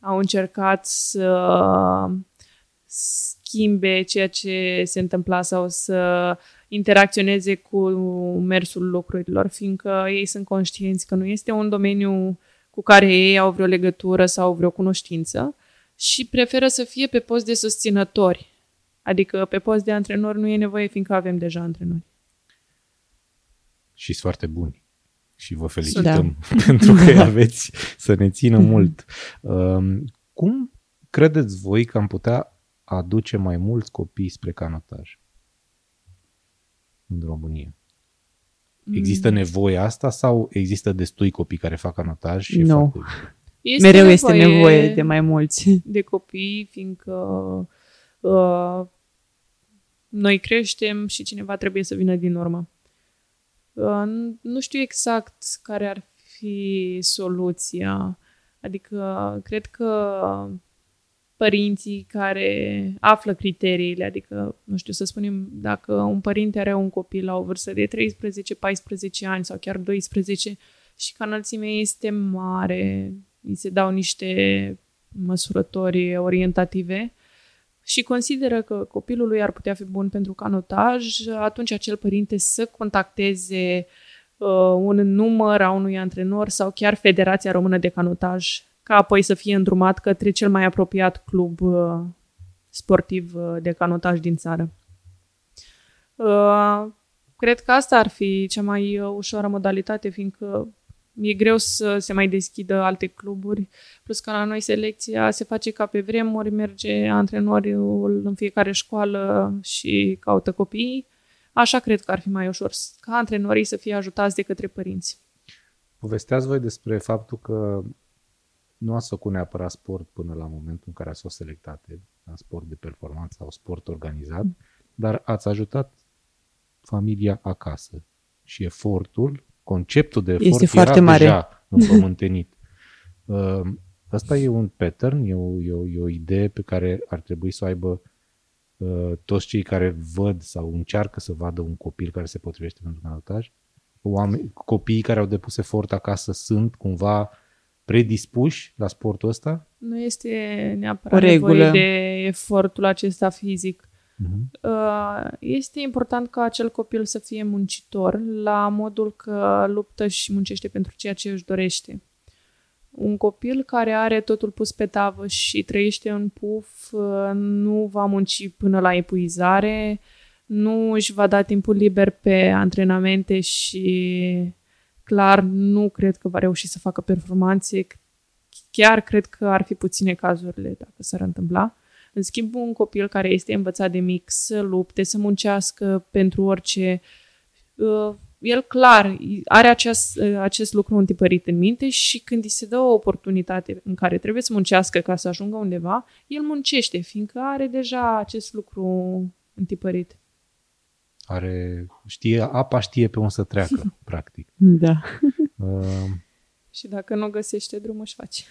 S1: au încercat să schimbe ceea ce se întâmpla sau să interacționeze cu mersul lucrurilor, fiindcă ei sunt conștienți că nu este un domeniu cu care ei au vreo legătură sau vreo cunoștință și preferă să fie pe post de susținători. Adică pe post de antrenor nu e nevoie, fiindcă avem deja antrenori.
S2: Și sunt foarte buni. Și vă felicităm
S3: Da.
S2: pentru că îi aveți să ne țină mult. Um, Cum credeți voi că am putea aduce mai mulți copii spre canotaj în România? Există nevoie asta sau există destui copii care fac canotaj? Și e
S3: Nu.
S2: foarte bine?
S1: Este
S3: Mereu este nevoie de mai mulți.
S1: de copii, fiindcă uh, noi creștem și cineva trebuie să vină din urmă. Uh, nu știu exact care ar fi soluția. Adică, cred că părinții care află criteriile, adică, nu știu, să spunem, dacă un părinte are un copil la o vârstă de 13-14 ani sau chiar 12 și că înălțimea este mare, îi se dau niște măsurători orientative și consideră că copilul lui ar putea fi bun pentru canotaj, atunci acel părinte să contacteze uh, un număr a unui antrenor sau chiar Federația Română de Canotaj, ca apoi să fie îndrumat către cel mai apropiat club uh, sportiv uh, de canotaj din țară. Uh, cred că asta ar fi cea mai uh, ușoară modalitate, fiindcă e greu să se mai deschidă alte cluburi, plus că la noi selecția se face ca pe vremuri, merge antrenorul în fiecare școală și caută copiii. Așa cred că ar fi mai ușor, ca antrenorii să fie ajutați de către părinți.
S2: Povesteați voi despre faptul că nu ați făcut neapărat sport până la momentul în care ați fost selectate la sport de performanță sau sport organizat, dar ați ajutat familia acasă și efortul, conceptul de efort
S3: Este foarte
S2: era
S3: mare.
S2: deja împământenit. Uh, Asta e un pattern, e o, e, o, e o idee pe care ar trebui să o aibă uh, toți cei care văd sau încearcă să vadă un copil care se potrivește pentru canotaj. Oameni, copiii care au depus efort acasă sunt cumva predispuși la sportul ăsta?
S1: Nu este neapărat
S3: O regulă.
S1: nevoie de efortul acesta fizic.
S2: Uh-huh.
S1: Uh, Este important ca acel copil să fie muncitor la modul că luptă și muncește pentru ceea ce își dorește. Un copil care are totul pus pe tavă și trăiește în puf uh, nu va munci până la epuizare, nu își va da timpul liber pe antrenamente și clar nu cred că va reuși să facă performanțe. Chiar cred că ar fi puține cazurile dacă s-ar întâmpla. În schimb, un copil care este învățat de mic să lupte, să muncească pentru orice, uh, el clar are acest, uh, acest lucru întipărit în minte și când îi se dă o oportunitate în care trebuie să muncească ca să ajungă undeva, el muncește, fiindcă are deja acest lucru întipărit.
S2: Are, știe, apa știe pe unde să treacă, practic.
S3: Da.
S2: Uh,
S1: Și dacă nu găsește drum, își face.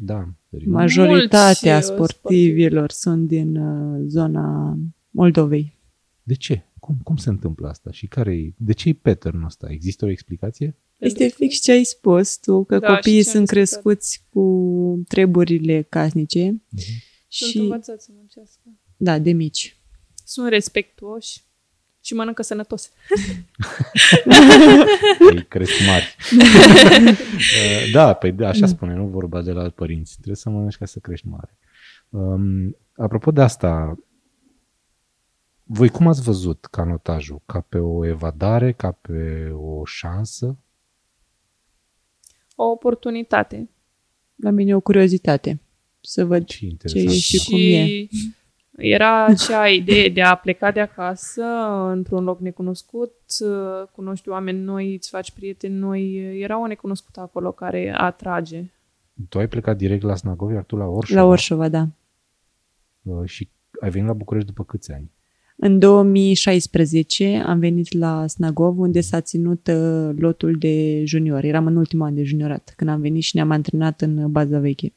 S2: Da, serios.
S3: Majoritatea
S1: Mulți, uh,
S3: sportivilor sunt din uh, zona Moldovei.
S2: De ce? Cum, cum se întâmplă asta? Și care e, de ce e pattern ăsta? Există o explicație?
S3: Este
S1: Pentru că-
S3: fix ce ai spus tu, că
S1: Da, și
S3: copiii
S1: ce am
S3: sunt
S1: discutat.
S3: crescuți cu treburile casnice
S1: Sunt
S3: și,
S1: învățați să muncească.
S3: da, de mici.
S1: Sunt respectuoși și mănâncă sănătos.
S2: Ei cresc mari. Uh, da, păi da, așa spune, nu vorba de la părinți. Trebuie să mănânci ca să crești mare. Um, apropo de asta, voi cum ați văzut canotajul? Ca pe o evadare, ca pe o șansă?
S1: O oportunitate.
S3: La mine e o curiozitate să văd
S2: Ce interesant.
S3: Ce e și cum e.
S1: era acea idee de a pleca de acasă într-un loc necunoscut, cunoști oameni noi, îți faci prieteni noi. Era o necunoscută acolo care atrage.
S2: Tu ai plecat direct la Snagovi, iar tu la Orșova.
S3: la Orșova, da.
S2: Uh, Și ai venit la București după câți ani?
S3: În 2016 am venit la Snagov, unde s-a ținut uh, lotul de junior. Eram în ultimul an de juniorat, când am venit și ne-am antrenat în baza veche.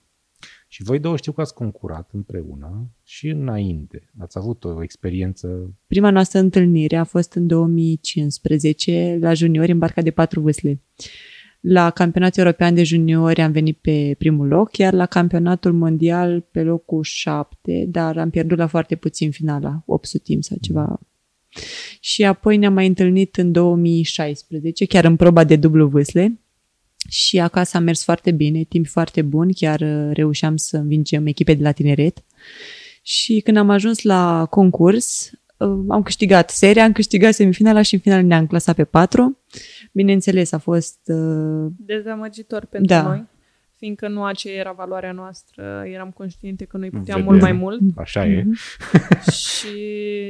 S2: Și voi două știu că ați concurat împreună și înainte. Ați avut o experiență
S3: Prima noastră întâlnire a fost în 2015 la juniori în barca de patru vâsle. La campionatul european de juniori am venit pe primul loc, iar la campionatul mondial pe locul 7, dar am pierdut la foarte puțin finala, 800 timp sau ceva. Și apoi ne-am mai întâlnit în 2016, chiar în proba de dublu vâsle. Și acasă a mers foarte bine, timp foarte bun, chiar uh, reușeam să învingem echipe de la tineret. Și când am ajuns la concurs, uh, am câștigat seria, am câștigat semifinala și în final ne-am clasat pe patru. Bineînțeles, a fost uh,
S1: Dezamăgitor pentru
S3: Da.
S1: noi, fiindcă nu aceea era valoarea noastră. Eram conștiente că noi puteam
S2: Vedem.
S1: mult mai mult
S2: Așa e.
S1: și,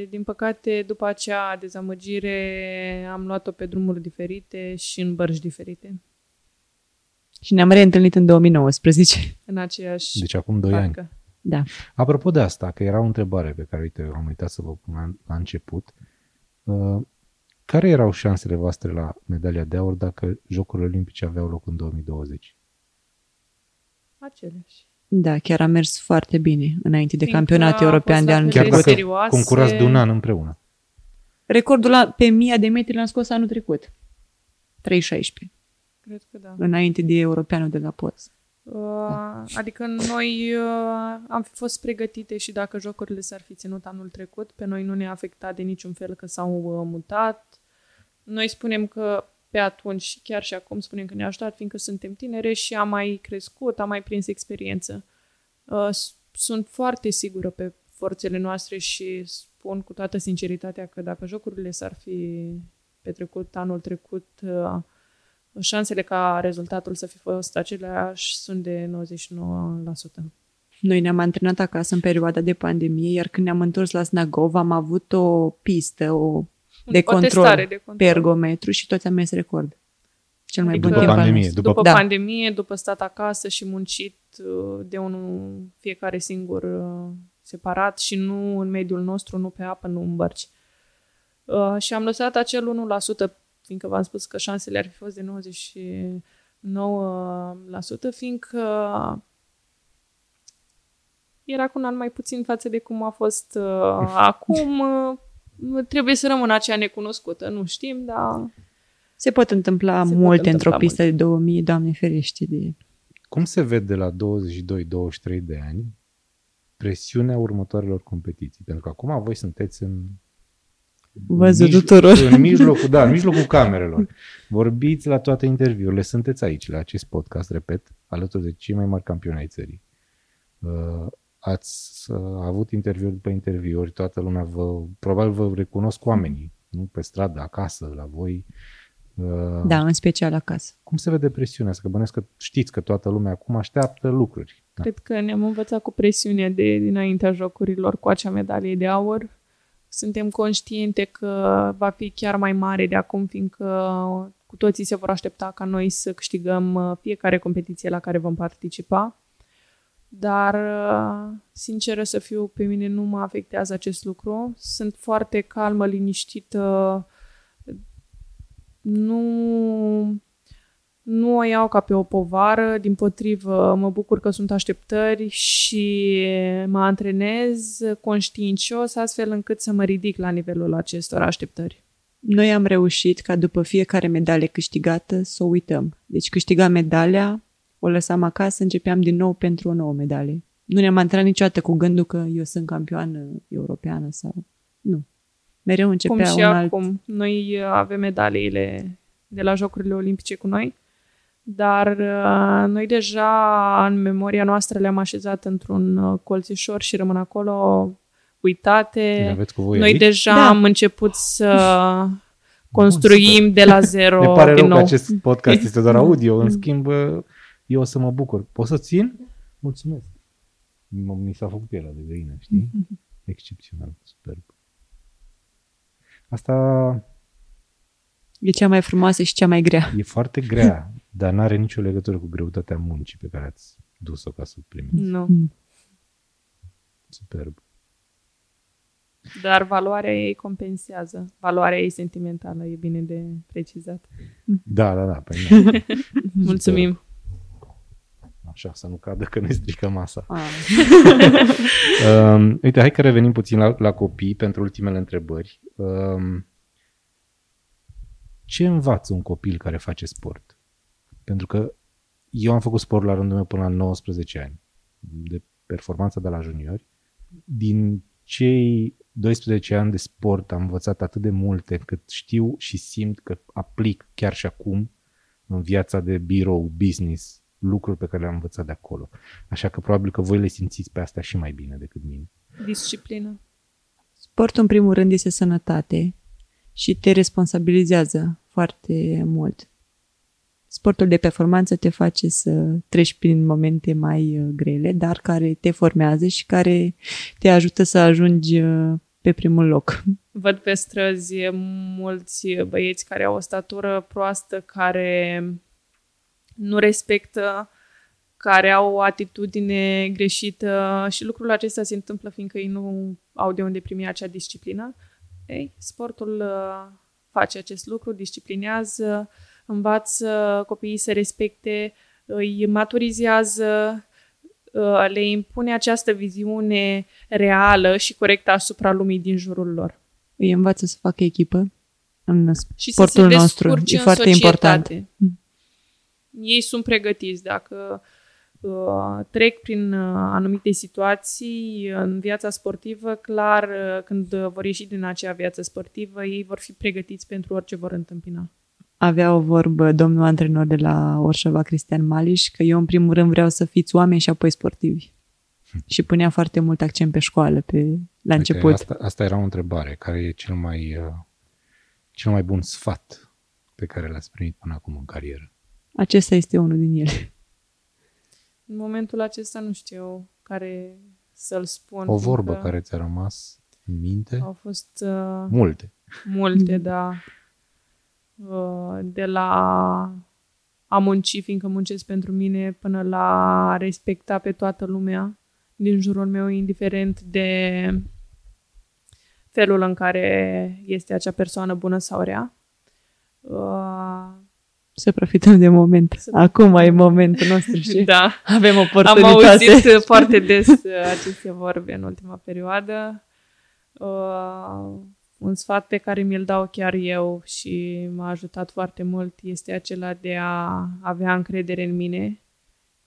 S1: din păcate, după acea dezamăgire am luat-o pe drumuri diferite și în bărci diferite.
S3: Și ne-am reîntâlnit în 2019.
S1: În aceeași
S2: Deci acum 2 ani.
S1: parcă.
S3: Da.
S2: Apropo de asta, că era o întrebare pe care, uite, am uitat să vă pun la, la început. Uh, care erau șansele voastre la medalia de aur dacă Jocurile Olimpice aveau loc în 2020?
S1: Aceleași.
S3: Da, chiar a mers foarte bine înainte de
S1: Fiindcă
S3: campionatul
S1: a
S3: european
S1: fost
S3: de anul
S1: atât
S2: Chiar
S1: de
S3: trecut.
S2: dacă
S1: serioase.
S2: concurați de un an împreună.
S3: Recordul la, pe 1000 de metri l-am scos anul trecut. 3.16,
S1: Cred că da.
S3: înainte de europeanul de la post.
S1: Uh, adică noi uh, am fi fost pregătite și dacă jocurile s-ar fi ținut anul trecut, pe noi nu ne-a afectat de niciun fel că s-au uh, mutat. Noi spunem că pe atunci și chiar și acum spunem că ne-a ajutat, fiindcă suntem tinere și am mai crescut, am mai prins experiență. Uh, s- sunt foarte sigură pe forțele noastre și spun cu toată sinceritatea că dacă jocurile s-ar fi petrecut anul trecut, uh, șansele ca rezultatul să fi fost aceleași sunt de 99%.
S3: Noi ne-am antrenat acasă în perioada de pandemie, iar când ne-am întors la Snagov am avut o pistă, o de
S1: o
S3: control,
S1: testare de control.
S3: pe ergometru și toți am mers record. Cel mai
S1: Adică-
S3: bun
S2: După
S3: timp al
S2: pandemie,
S3: nostru.
S2: după-
S1: După
S3: Da.
S1: pandemie, după stat acasă și muncit uh, de unul fiecare singur uh, separat și nu în mediul nostru, nu pe apă, nu în bărci. Uh, și am lăsat acel 1%, fiindcă v-am spus că șansele ar fi fost de 99%, fiindcă era cu un an mai puțin față de cum a fost uh, acum. Uh, trebuie să rămână aceea necunoscută, nu știm, dar
S3: Se pot întâmpla
S1: Se pot
S3: multe
S1: întâmpla
S3: într-o pistă de 2000, Doamne ferește de...
S2: Cum se vede la 22-23 de ani presiunea următoarelor competiții? Pentru că acum voi sunteți în
S3: Văzut
S2: mij-
S3: tuturor.
S2: În mijlocul, da, în mijlocul camerelor. Vorbiți la toate interviurile, sunteți aici, la acest podcast, repet, alături de cei mai mari campioni ai țării. Uh, ați uh, avut interviuri după interviuri, toată lumea vă, probabil vă recunosc oamenii, nu pe stradă, acasă, la voi. Uh,
S3: Da, în special acasă.
S2: Cum se vede presiunea asta? Că bănesc că știți că toată lumea acum așteaptă lucruri. Da.
S1: Cred că ne-am învățat cu presiunea de dinaintea jocurilor cu acea medalie de aur. Suntem conștiente că va fi chiar mai mare de acum, fiindcă cu toții se vor aștepta ca noi să câștigăm uh, fiecare competiție la care vom participa. dar, uh, sinceră să fiu, pe mine nu mă afectează acest lucru. Sunt foarte calmă, liniștită, nu, nu o iau ca pe o povară, din potrivă mă bucur că sunt așteptări și mă antrenez conștiincios astfel încât să mă ridic la nivelul acestor așteptări.
S3: Noi am reușit ca după fiecare medalie câștigată să o uităm. Deci câștigam medalia, o lăsam acasă, începeam din nou pentru o nouă medalie. Nu ne-am antrenat niciodată cu gândul că eu sunt campioană europeană sau... Nu. Mereu începea
S1: Cum și
S3: un alt...
S1: acum. Noi avem medaliile de la Jocurile Olimpice cu noi, dar uh, noi deja în memoria noastră le-am așezat într-un uh, colțișor și rămân acolo uitate.
S2: Le aveți cu voi
S1: Noi
S2: aici?
S1: deja
S3: Da.
S1: am început să construim de la zero
S2: Ne pare
S1: din
S2: rău că
S1: nou.
S2: acest podcast este doar audio, în schimb eu o să mă bucur. Poți să țin? Mulțumesc. M- Mi s-a făcut pielea de găină, știi? Excepțional, superb. Asta
S3: E cea mai frumoasă și cea mai grea.
S2: e foarte grea, dar nu are nicio legătură cu greutatea muncii pe care ați dus-o ca să o primiți.
S1: Nu.
S2: Superb.
S1: Dar valoarea ei compensează. Valoarea ei sentimentală e bine de precizat.
S2: Da, da, da. Pe mine.
S1: Mulțumim.
S2: Așa, să nu cadă că ne strică masa.
S3: Ah.
S2: Um, uite, hai că revenim puțin la, la copii pentru ultimele întrebări. Um, ce învață un copil care face sport? Pentru că eu am făcut sport la rândul meu până la 19 ani, de performanță de la juniori. Din cei 12 ani de sport am învățat atât de multe cât știu și simt că aplic chiar și acum în viața de birou, business, lucruri pe care le-am învățat de acolo. Așa că probabil că voi le simțiți pe astea și mai bine decât mine.
S1: Disciplină.
S3: Sportul, în primul rând, este sănătate și te responsabilizează foarte mult. Sportul de performanță te face să treci prin momente mai uh, grele, dar care te formează și care te ajută să ajungi uh, pe primul loc.
S1: Văd pe străzi mulți băieți care au o statură proastă, care nu respectă, care au o atitudine greșită și lucrul acesta se întâmplă fiindcă ei nu au de unde primi acea disciplină. Ei, sportul uh, face acest lucru, disciplinează, învață copiii să respecte, îi maturizează, uh, le impune această viziune reală și corectă asupra lumii din jurul lor.
S3: Îi învață să facă echipă în
S1: Și să
S3: sportul
S1: se
S3: nostru.
S1: descurce
S3: E
S1: în
S3: foarte
S1: societate.
S3: important.
S1: Ei sunt pregătiți. Dacă uh, trec prin uh, anumite situații în viața sportivă, clar, uh, când vor ieși din acea viață sportivă, ei vor fi pregătiți pentru orice vor întâmpina.
S3: Avea o vorbă domnul antrenor de la Orșova, Cristian Maliș, că eu în primul rând vreau să fiți oameni și apoi sportivi. Și punea foarte mult accent pe școală, pe, la
S2: Uite,
S3: început.
S2: Asta, asta era o întrebare. Care e cel mai, uh, cel mai bun sfat pe care l-ați primit până acum în carieră?
S3: Acesta este unul din ele.
S1: În momentul acesta nu știu care să-l spun.
S2: O vorbă
S1: fiindcă
S2: care ți-a rămas în minte?
S1: Au fost uh,
S2: Multe.
S1: multe, da. Uh, de la a munci, fiindcă muncesc pentru mine, până la a respecta pe toată lumea din jurul meu, indiferent de felul în care este acea persoană bună sau rea. Uh,
S3: Să profităm de moment.
S1: Să-
S3: Acum e momentul nostru și
S1: da.
S3: avem
S1: Am
S3: oportunitate.
S1: auzit foarte des uh, aceste vorbe în ultima perioadă. Uh, un sfat pe care mi-l dau chiar eu și m-a ajutat foarte mult este acela de a avea încredere în mine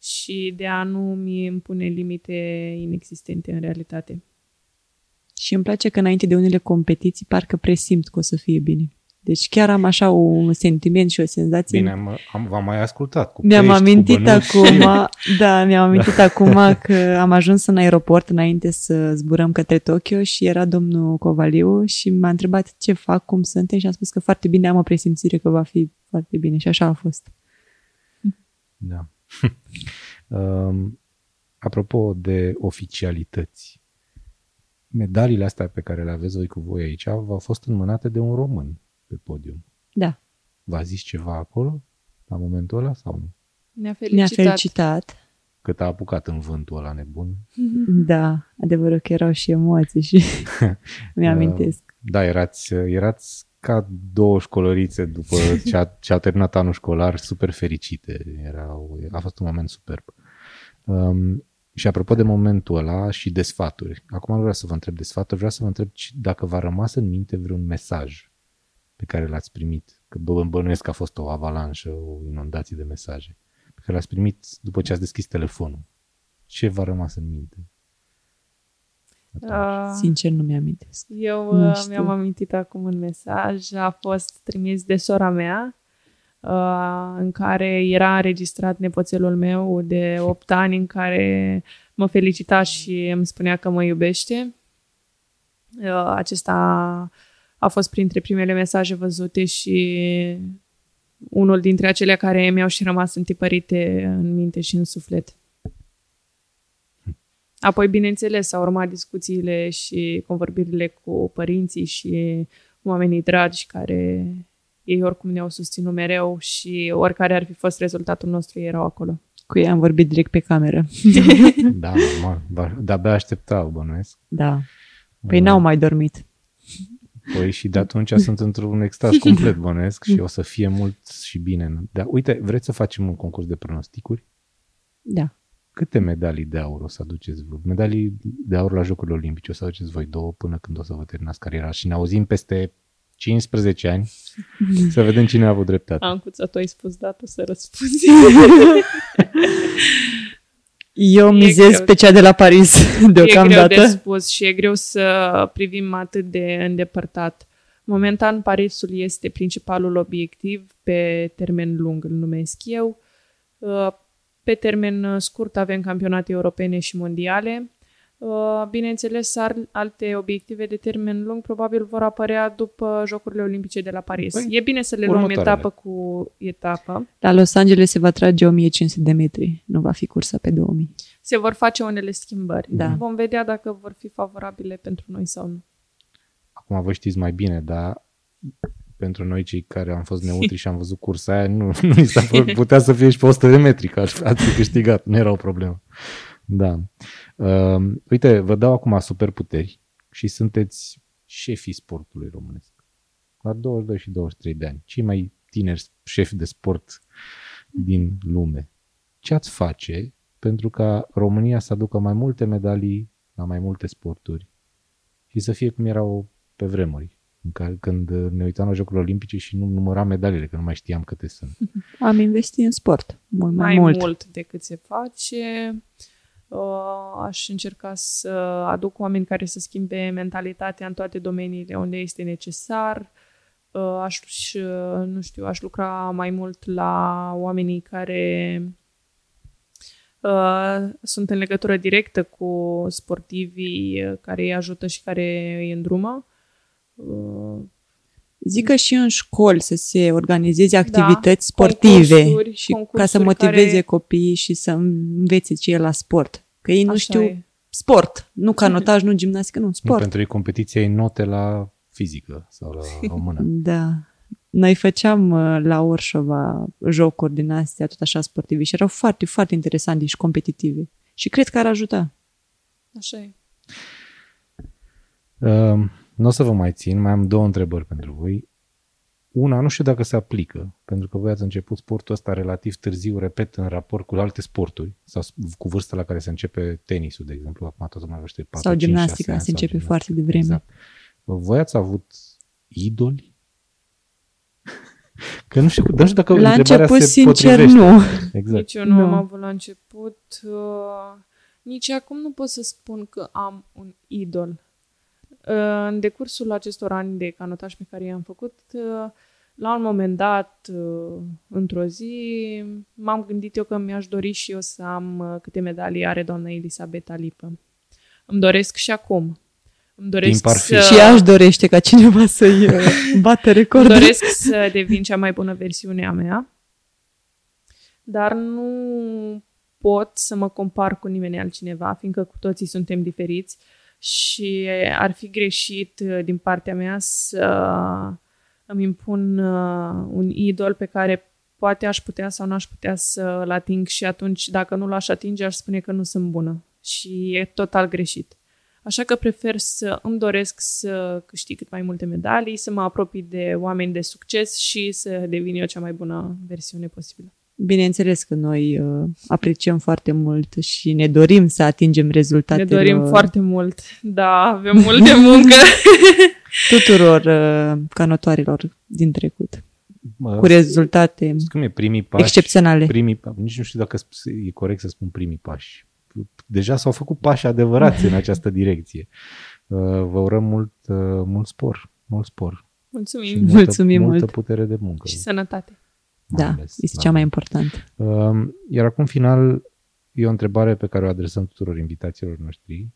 S1: și de a nu mi impune limite inexistente în realitate.
S3: Și îmi place că înainte de unele competiții parcă presimt că o să fie bine. Deci chiar am așa un sentiment și o senzație.
S2: Bine, am, am, v-am mai ascultat cu
S3: Mi-am
S2: pești,
S3: amintit
S2: cu bănuți.
S3: acum, da, mi-am amintit acum că am ajuns în aeroport înainte să zburăm către Tokyo și era domnul Covaliu și m-a întrebat ce fac, cum suntem și am spus că foarte bine, am o presimțire că va fi foarte bine și așa a fost.
S2: Da. um, apropo de oficialități, medaliile astea pe care le aveți voi cu voi aici au fost înmânate de un român pe podium.
S3: Da,
S2: V-a zis ceva acolo, la momentul ăla sau nu?
S1: Ne-a
S3: ne-a
S1: felicitat.
S3: felicitat
S2: cât a apucat în vântul ăla nebun.
S3: Da, adevărul că erau și emoții și mi-amintesc.
S2: Da, erați, erați ca două școlărițe după ce a, ce a terminat anul școlar, super fericite. Era, a fost un moment superb. Um, și apropo de momentul ăla și de sfaturi, acum nu vreau să vă întreb de sfaturi, vreau să vă întreb dacă v-a rămas în minte vreun mesaj pe care l-ați primit, că bă, bănuiesc că a fost o avalanșă, o inundație de mesaje, pe care l-ați primit după ce ați deschis telefonul. Ce v-a rămas în minte?
S1: Uh,
S3: Sincer, nu mi-amintesc.
S1: Eu
S3: Nu
S1: uh,
S3: știu.
S1: mi-am amintit acum un mesaj, a fost trimis de sora mea, uh, în care era înregistrat nepoțelul meu de 8 ani, în care mă felicita și îmi spunea că mă iubește. Uh, Acesta a fost printre primele mesaje văzute și unul dintre acelea care mi-au și rămas întipărite în minte și în suflet. Apoi, bineînțeles, au urmat discuțiile și convorbirile cu părinții și oamenii dragi care ei oricum ne-au susținut mereu și oricare ar fi fost rezultatul nostru, ei erau acolo.
S3: Cu ei am vorbit direct pe cameră.
S2: Da, normal. Ba- De-abia așteptau, bănuiesc.
S3: Da. Păi n-au mai dormit.
S2: Păi și de atunci sunt într-un extaz complet bănuiesc și o să fie mult și bine. Da, uite, vreți să facem un concurs de pronosticuri?
S3: Da.
S2: Câte medalii de aur o să aduceți voi? Medalii de aur la Jocurile Olimpice o să aduceți voi două până când o să vă terminați cariera și ne auzim peste 15 ani să vedem cine a avut dreptate.
S1: Ancuța, tu ai spus da, tu să răspunzi.
S3: Eu
S1: E
S3: mizez
S1: greu.
S3: pe cea de la Paris
S1: E greu de
S3: deocamdată.
S1: spus și e greu să privim atât de îndepărtat. Momentan, Parisul este principalul obiectiv pe termen lung, îl numesc eu. Uh, Pe termen scurt avem campionate europene și mondiale. Uh, Bineînțeles, ar- alte obiective de termen lung probabil vor apărea după Jocurile Olimpice de la Paris.
S2: Păi,
S1: e bine să le luăm
S2: următoarele.
S1: etapă cu etapă.
S3: La Los Angeles se va trage 1500 de metri. Nu va fi cursa pe 2000.
S1: Se vor face unele schimbări.
S3: Da.
S1: Vom vedea dacă vor fi favorabile pentru noi sau nu.
S2: Acum vă știți mai bine, dar pentru noi cei care am fost neutri și am văzut cursa aia, nu, nu ni s-a părut, putea să fie și pe 100 de metri, că aș- ați fi câștigat, nu era o problemă. Da. Uh, uite, vă dau acum superputeri și sunteți șefii sportului românesc. La 22 și 23 de ani, cei mai tineri șefi de sport din lume. Ce ați face pentru ca România să aducă mai multe medalii la mai multe sporturi și să fie cum erau pe vremuri, în care, când ne uitam la Jocurile Olimpice și nu număram medaliile, că nu mai știam câte sunt.
S3: Am investit în sport. Mult mai,
S1: mai
S3: mult.
S1: mult decât se face. Uh, Aș încerca să aduc oameni care să schimbe mentalitatea în toate domeniile unde este necesar. Uh, Aș, uh, nu știu, aș lucra mai mult la oamenii care uh, sunt în legătură directă cu sportivii uh, care îi ajută și care îi îndrumă. Uh,
S3: Zic că și în școli să se organizeze activități
S1: Da,
S3: sportive
S1: concursuri,
S3: și ca să
S1: concursuri
S3: motiveze
S1: care-
S3: copiii și să învețe ce e la sport. Că ei nu
S1: Așa
S3: știu
S1: e.
S3: sport, nu canotaj, nu gimnastică, nu,
S2: Nu,
S3: sport.
S2: pentru ei competiția e note la fizică sau la română.
S3: Da. Noi făceam uh, la Orșova jocuri din astea, tot așa sportive și erau foarte, foarte interesante și competitive. Și cred că ar ajuta.
S1: Așa e.
S2: Uh, nu o să vă mai țin, mai am două întrebări pentru voi. Una, nu știu dacă se aplică, pentru că voi ați început sportul ăsta relativ târziu, repet, în raport cu alte sporturi, sau s- cu vârsta la care se începe tenisul, de exemplu, acum toată lumea vorbește 4,
S3: Sau
S2: 5, 6
S3: gimnastica,
S2: ani,
S3: se
S2: sau
S3: începe
S2: gimnastica.
S3: foarte devreme.
S2: Exact. Voi ați avut idoli? Că nu știu, nu știu dacă
S3: La
S2: întrebarea
S3: început,
S2: se
S3: sincer,
S2: potrivește.
S3: nu.
S2: Exact.
S1: Nici eu nu,
S3: Nu.
S1: am avut la început. Uh, nici acum nu pot să spun că am un idol. Uh, în decursul acestor ani de canotaj pe care i-am făcut, uh, la un moment dat, uh, într-o zi, m-am gândit eu că mi-aș dori și eu să am uh, câte medalii are doamna Elisabeta Lipă. Îmi doresc și acum. Îmi doresc
S2: Timp ar fi.
S1: să...
S3: Și ea își dorește ca cineva să-i uh, bată
S1: Îmi
S3: recordul.
S1: doresc să devin cea mai bună versiune a mea, dar nu pot să mă compar cu nimeni altcineva, fiindcă cu toții suntem diferiți și ar fi greșit uh, din partea mea să îmi impun uh, un idol pe care poate aș putea sau nu aș putea să-l ating și atunci dacă nu l-aș atinge aș spune că nu sunt bună și e total greșit. Așa că prefer să îmi doresc să câștig cât mai multe medalii, să mă apropii de oameni de succes și să devin eu cea mai bună versiune posibilă.
S3: Bineînțeles că noi uh, apreciem foarte mult și ne dorim să atingem rezultatele.
S1: Ne dorim foarte mult, da, avem mult de muncă.
S3: tuturor uh, canotoarilor din trecut.
S2: Mă,
S3: Cu rezultate
S2: cum e primii pași?
S3: excepționale.
S2: Primii, nici nu știu dacă e corect să spun primii pași. Deja s-au făcut pași adevărați în această direcție. Uh, Vă urăm mult, uh, mult spor, mult spor. Și
S1: Mulțumim.
S2: multă,
S3: Mulțumim
S2: multă
S3: mult.
S2: putere de muncă.
S1: Și sănătate.
S3: Da,
S2: ales,
S3: este
S2: da.
S3: cea mai importantă.
S2: Um, Iar acum, final, e o întrebare pe care o adresăm tuturor invitațiilor noștri.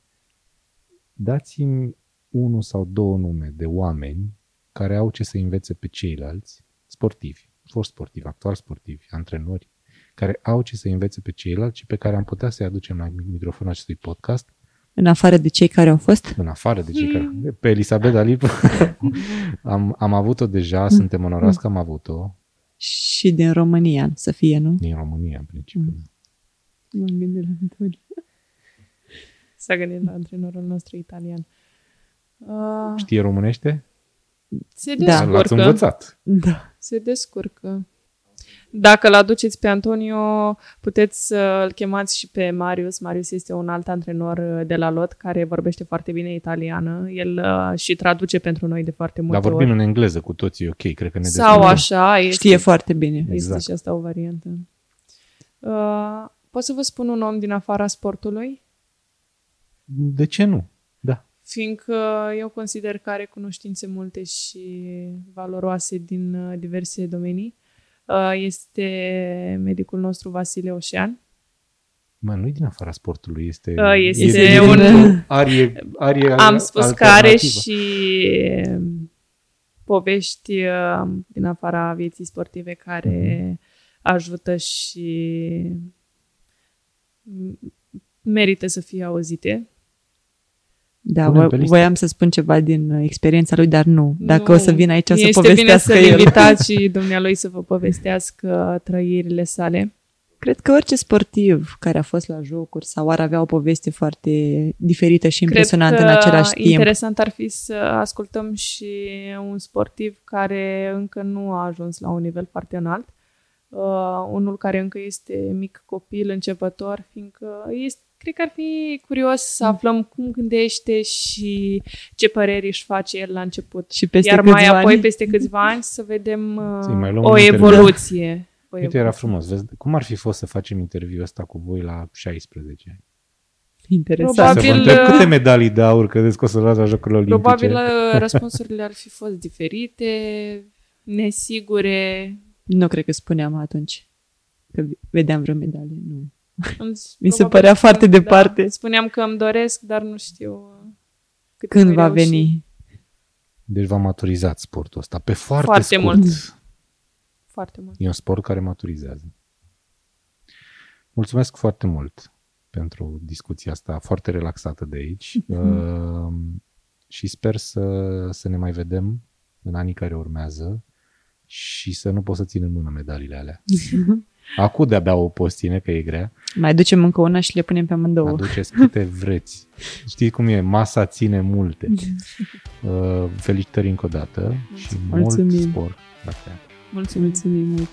S2: Dați-mi unul sau două nume de oameni care au ce să învețe pe ceilalți, sportivi, fost sportivi, actual sportivi, antrenori, care au ce să învețe pe ceilalți și pe care am putea să-i aducem la microfonul acestui podcast,
S3: În afară de cei care au fost,
S2: în afară de cei care... Pe Elisabeta Lip am, am avut-o deja, suntem onorați că am avut-o
S3: și din România să fie, nu?
S2: din România, în principiu.
S3: M-am gândit la întâi.
S1: S-a gândit la antrenorul nostru italian. Uh,
S2: Știe românește?
S1: se
S3: Da.
S1: descurcă.
S2: L-ați învățat.
S3: Da.
S1: Se descurcă. Dacă îl aduceți pe Antonio, puteți să îl chemați și pe Marius. Marius este un alt antrenor uh, de la LOT care vorbește foarte bine italiană. El uh, și traduce pentru noi de foarte multe
S2: Dar vorbim
S1: ori.
S2: în engleză cu toții, ok, cred că ne
S1: Sau
S2: descurcăm.
S1: așa. Este,
S3: Știe foarte bine.
S1: Este
S2: Exact.
S1: și asta o variantă. Uh, pot să vă spun un om din afara sportului?
S2: De ce nu? Da.
S1: Fiindcă eu consider că are cunoștințe multe și valoroase din uh, diverse domenii. Uh, Este medicul nostru Vasile Oșean.
S2: Mă, nu e din afara sportului, este,
S1: Uh, este
S2: din
S3: un-
S2: arie, arie
S1: Am spus că are
S2: alternativă.
S1: și um, povești uh, din afara vieții sportive care
S2: Mhm.
S1: ajută și m- merită să fie auzite.
S3: Da,
S2: Punem
S3: vo-
S2: pe listă.
S3: voiam să spun ceva din uh, experiența lui, dar nu. Dacă
S1: Nu.
S3: o să vin aici o să
S1: este
S3: povestească
S1: bine să-l
S3: el.
S1: invitați și dumnealui să vă povestească trăirile sale.
S3: Cred că orice sportiv care a fost la jocuri sau ar avea o poveste foarte diferită și impresionantă
S1: Cred
S3: în
S1: că
S3: același timp.
S1: interesant ar fi să ascultăm și un sportiv care încă nu a ajuns la un nivel foarte înalt. Uh, unul care încă este mic copil, începător, fiindcă este, cred că ar fi curios să
S3: Mm.
S1: aflăm cum gândește și ce păreri își face el la început.
S3: Și peste
S1: Iar mai
S3: câțiva
S1: apoi,
S3: ani.
S1: peste câțiva ani, să vedem uh,
S2: Să-i mai luăm
S1: o
S2: un interviu.
S1: evoluție. O
S2: Uite, era
S1: evoluție.
S2: frumos. Vezi, cum ar fi fost să facem interviul ăsta cu voi la 16 ani?
S3: Interesant.
S1: Probabil-
S2: Să vă întreb câte medalii de aur credeți că o să luați la Jocurile Olimpice?
S1: Probabil uh, răspunsurile ar fi fost diferite, nesigure.
S3: Nu cred că spuneam atunci că vedeam vreo medalie. Nu.
S1: Îmi-
S3: Mi se
S1: probabil
S3: părea
S1: că-
S3: foarte departe.
S1: Da, spuneam că îmi doresc, dar nu știu uh, cât
S3: Când
S1: voi
S3: va
S1: reuși.
S3: veni?
S2: Deci v-a maturizat sportul ăsta pe foarte,
S1: Foarte
S2: scurt.
S1: mult. Foarte mult.
S2: E un sport care maturizează. Mulțumesc foarte mult pentru discuția asta foarte relaxată de aici uh, și sper să, să ne mai vedem în anii care urmează și să nu pot să țin în mână medaliile alea. Acum de-abia o poți ține, că e grea.
S3: Mai ducem încă una și le punem pe amândouă.
S2: Aduceți câte vreți. Știți cum e? Masa ține multe. Uh, felicitări încă o dată și mult
S3: Mulțumim.
S2: spor. la treabă.
S1: Mulțumim.
S3: Mulțumim mult.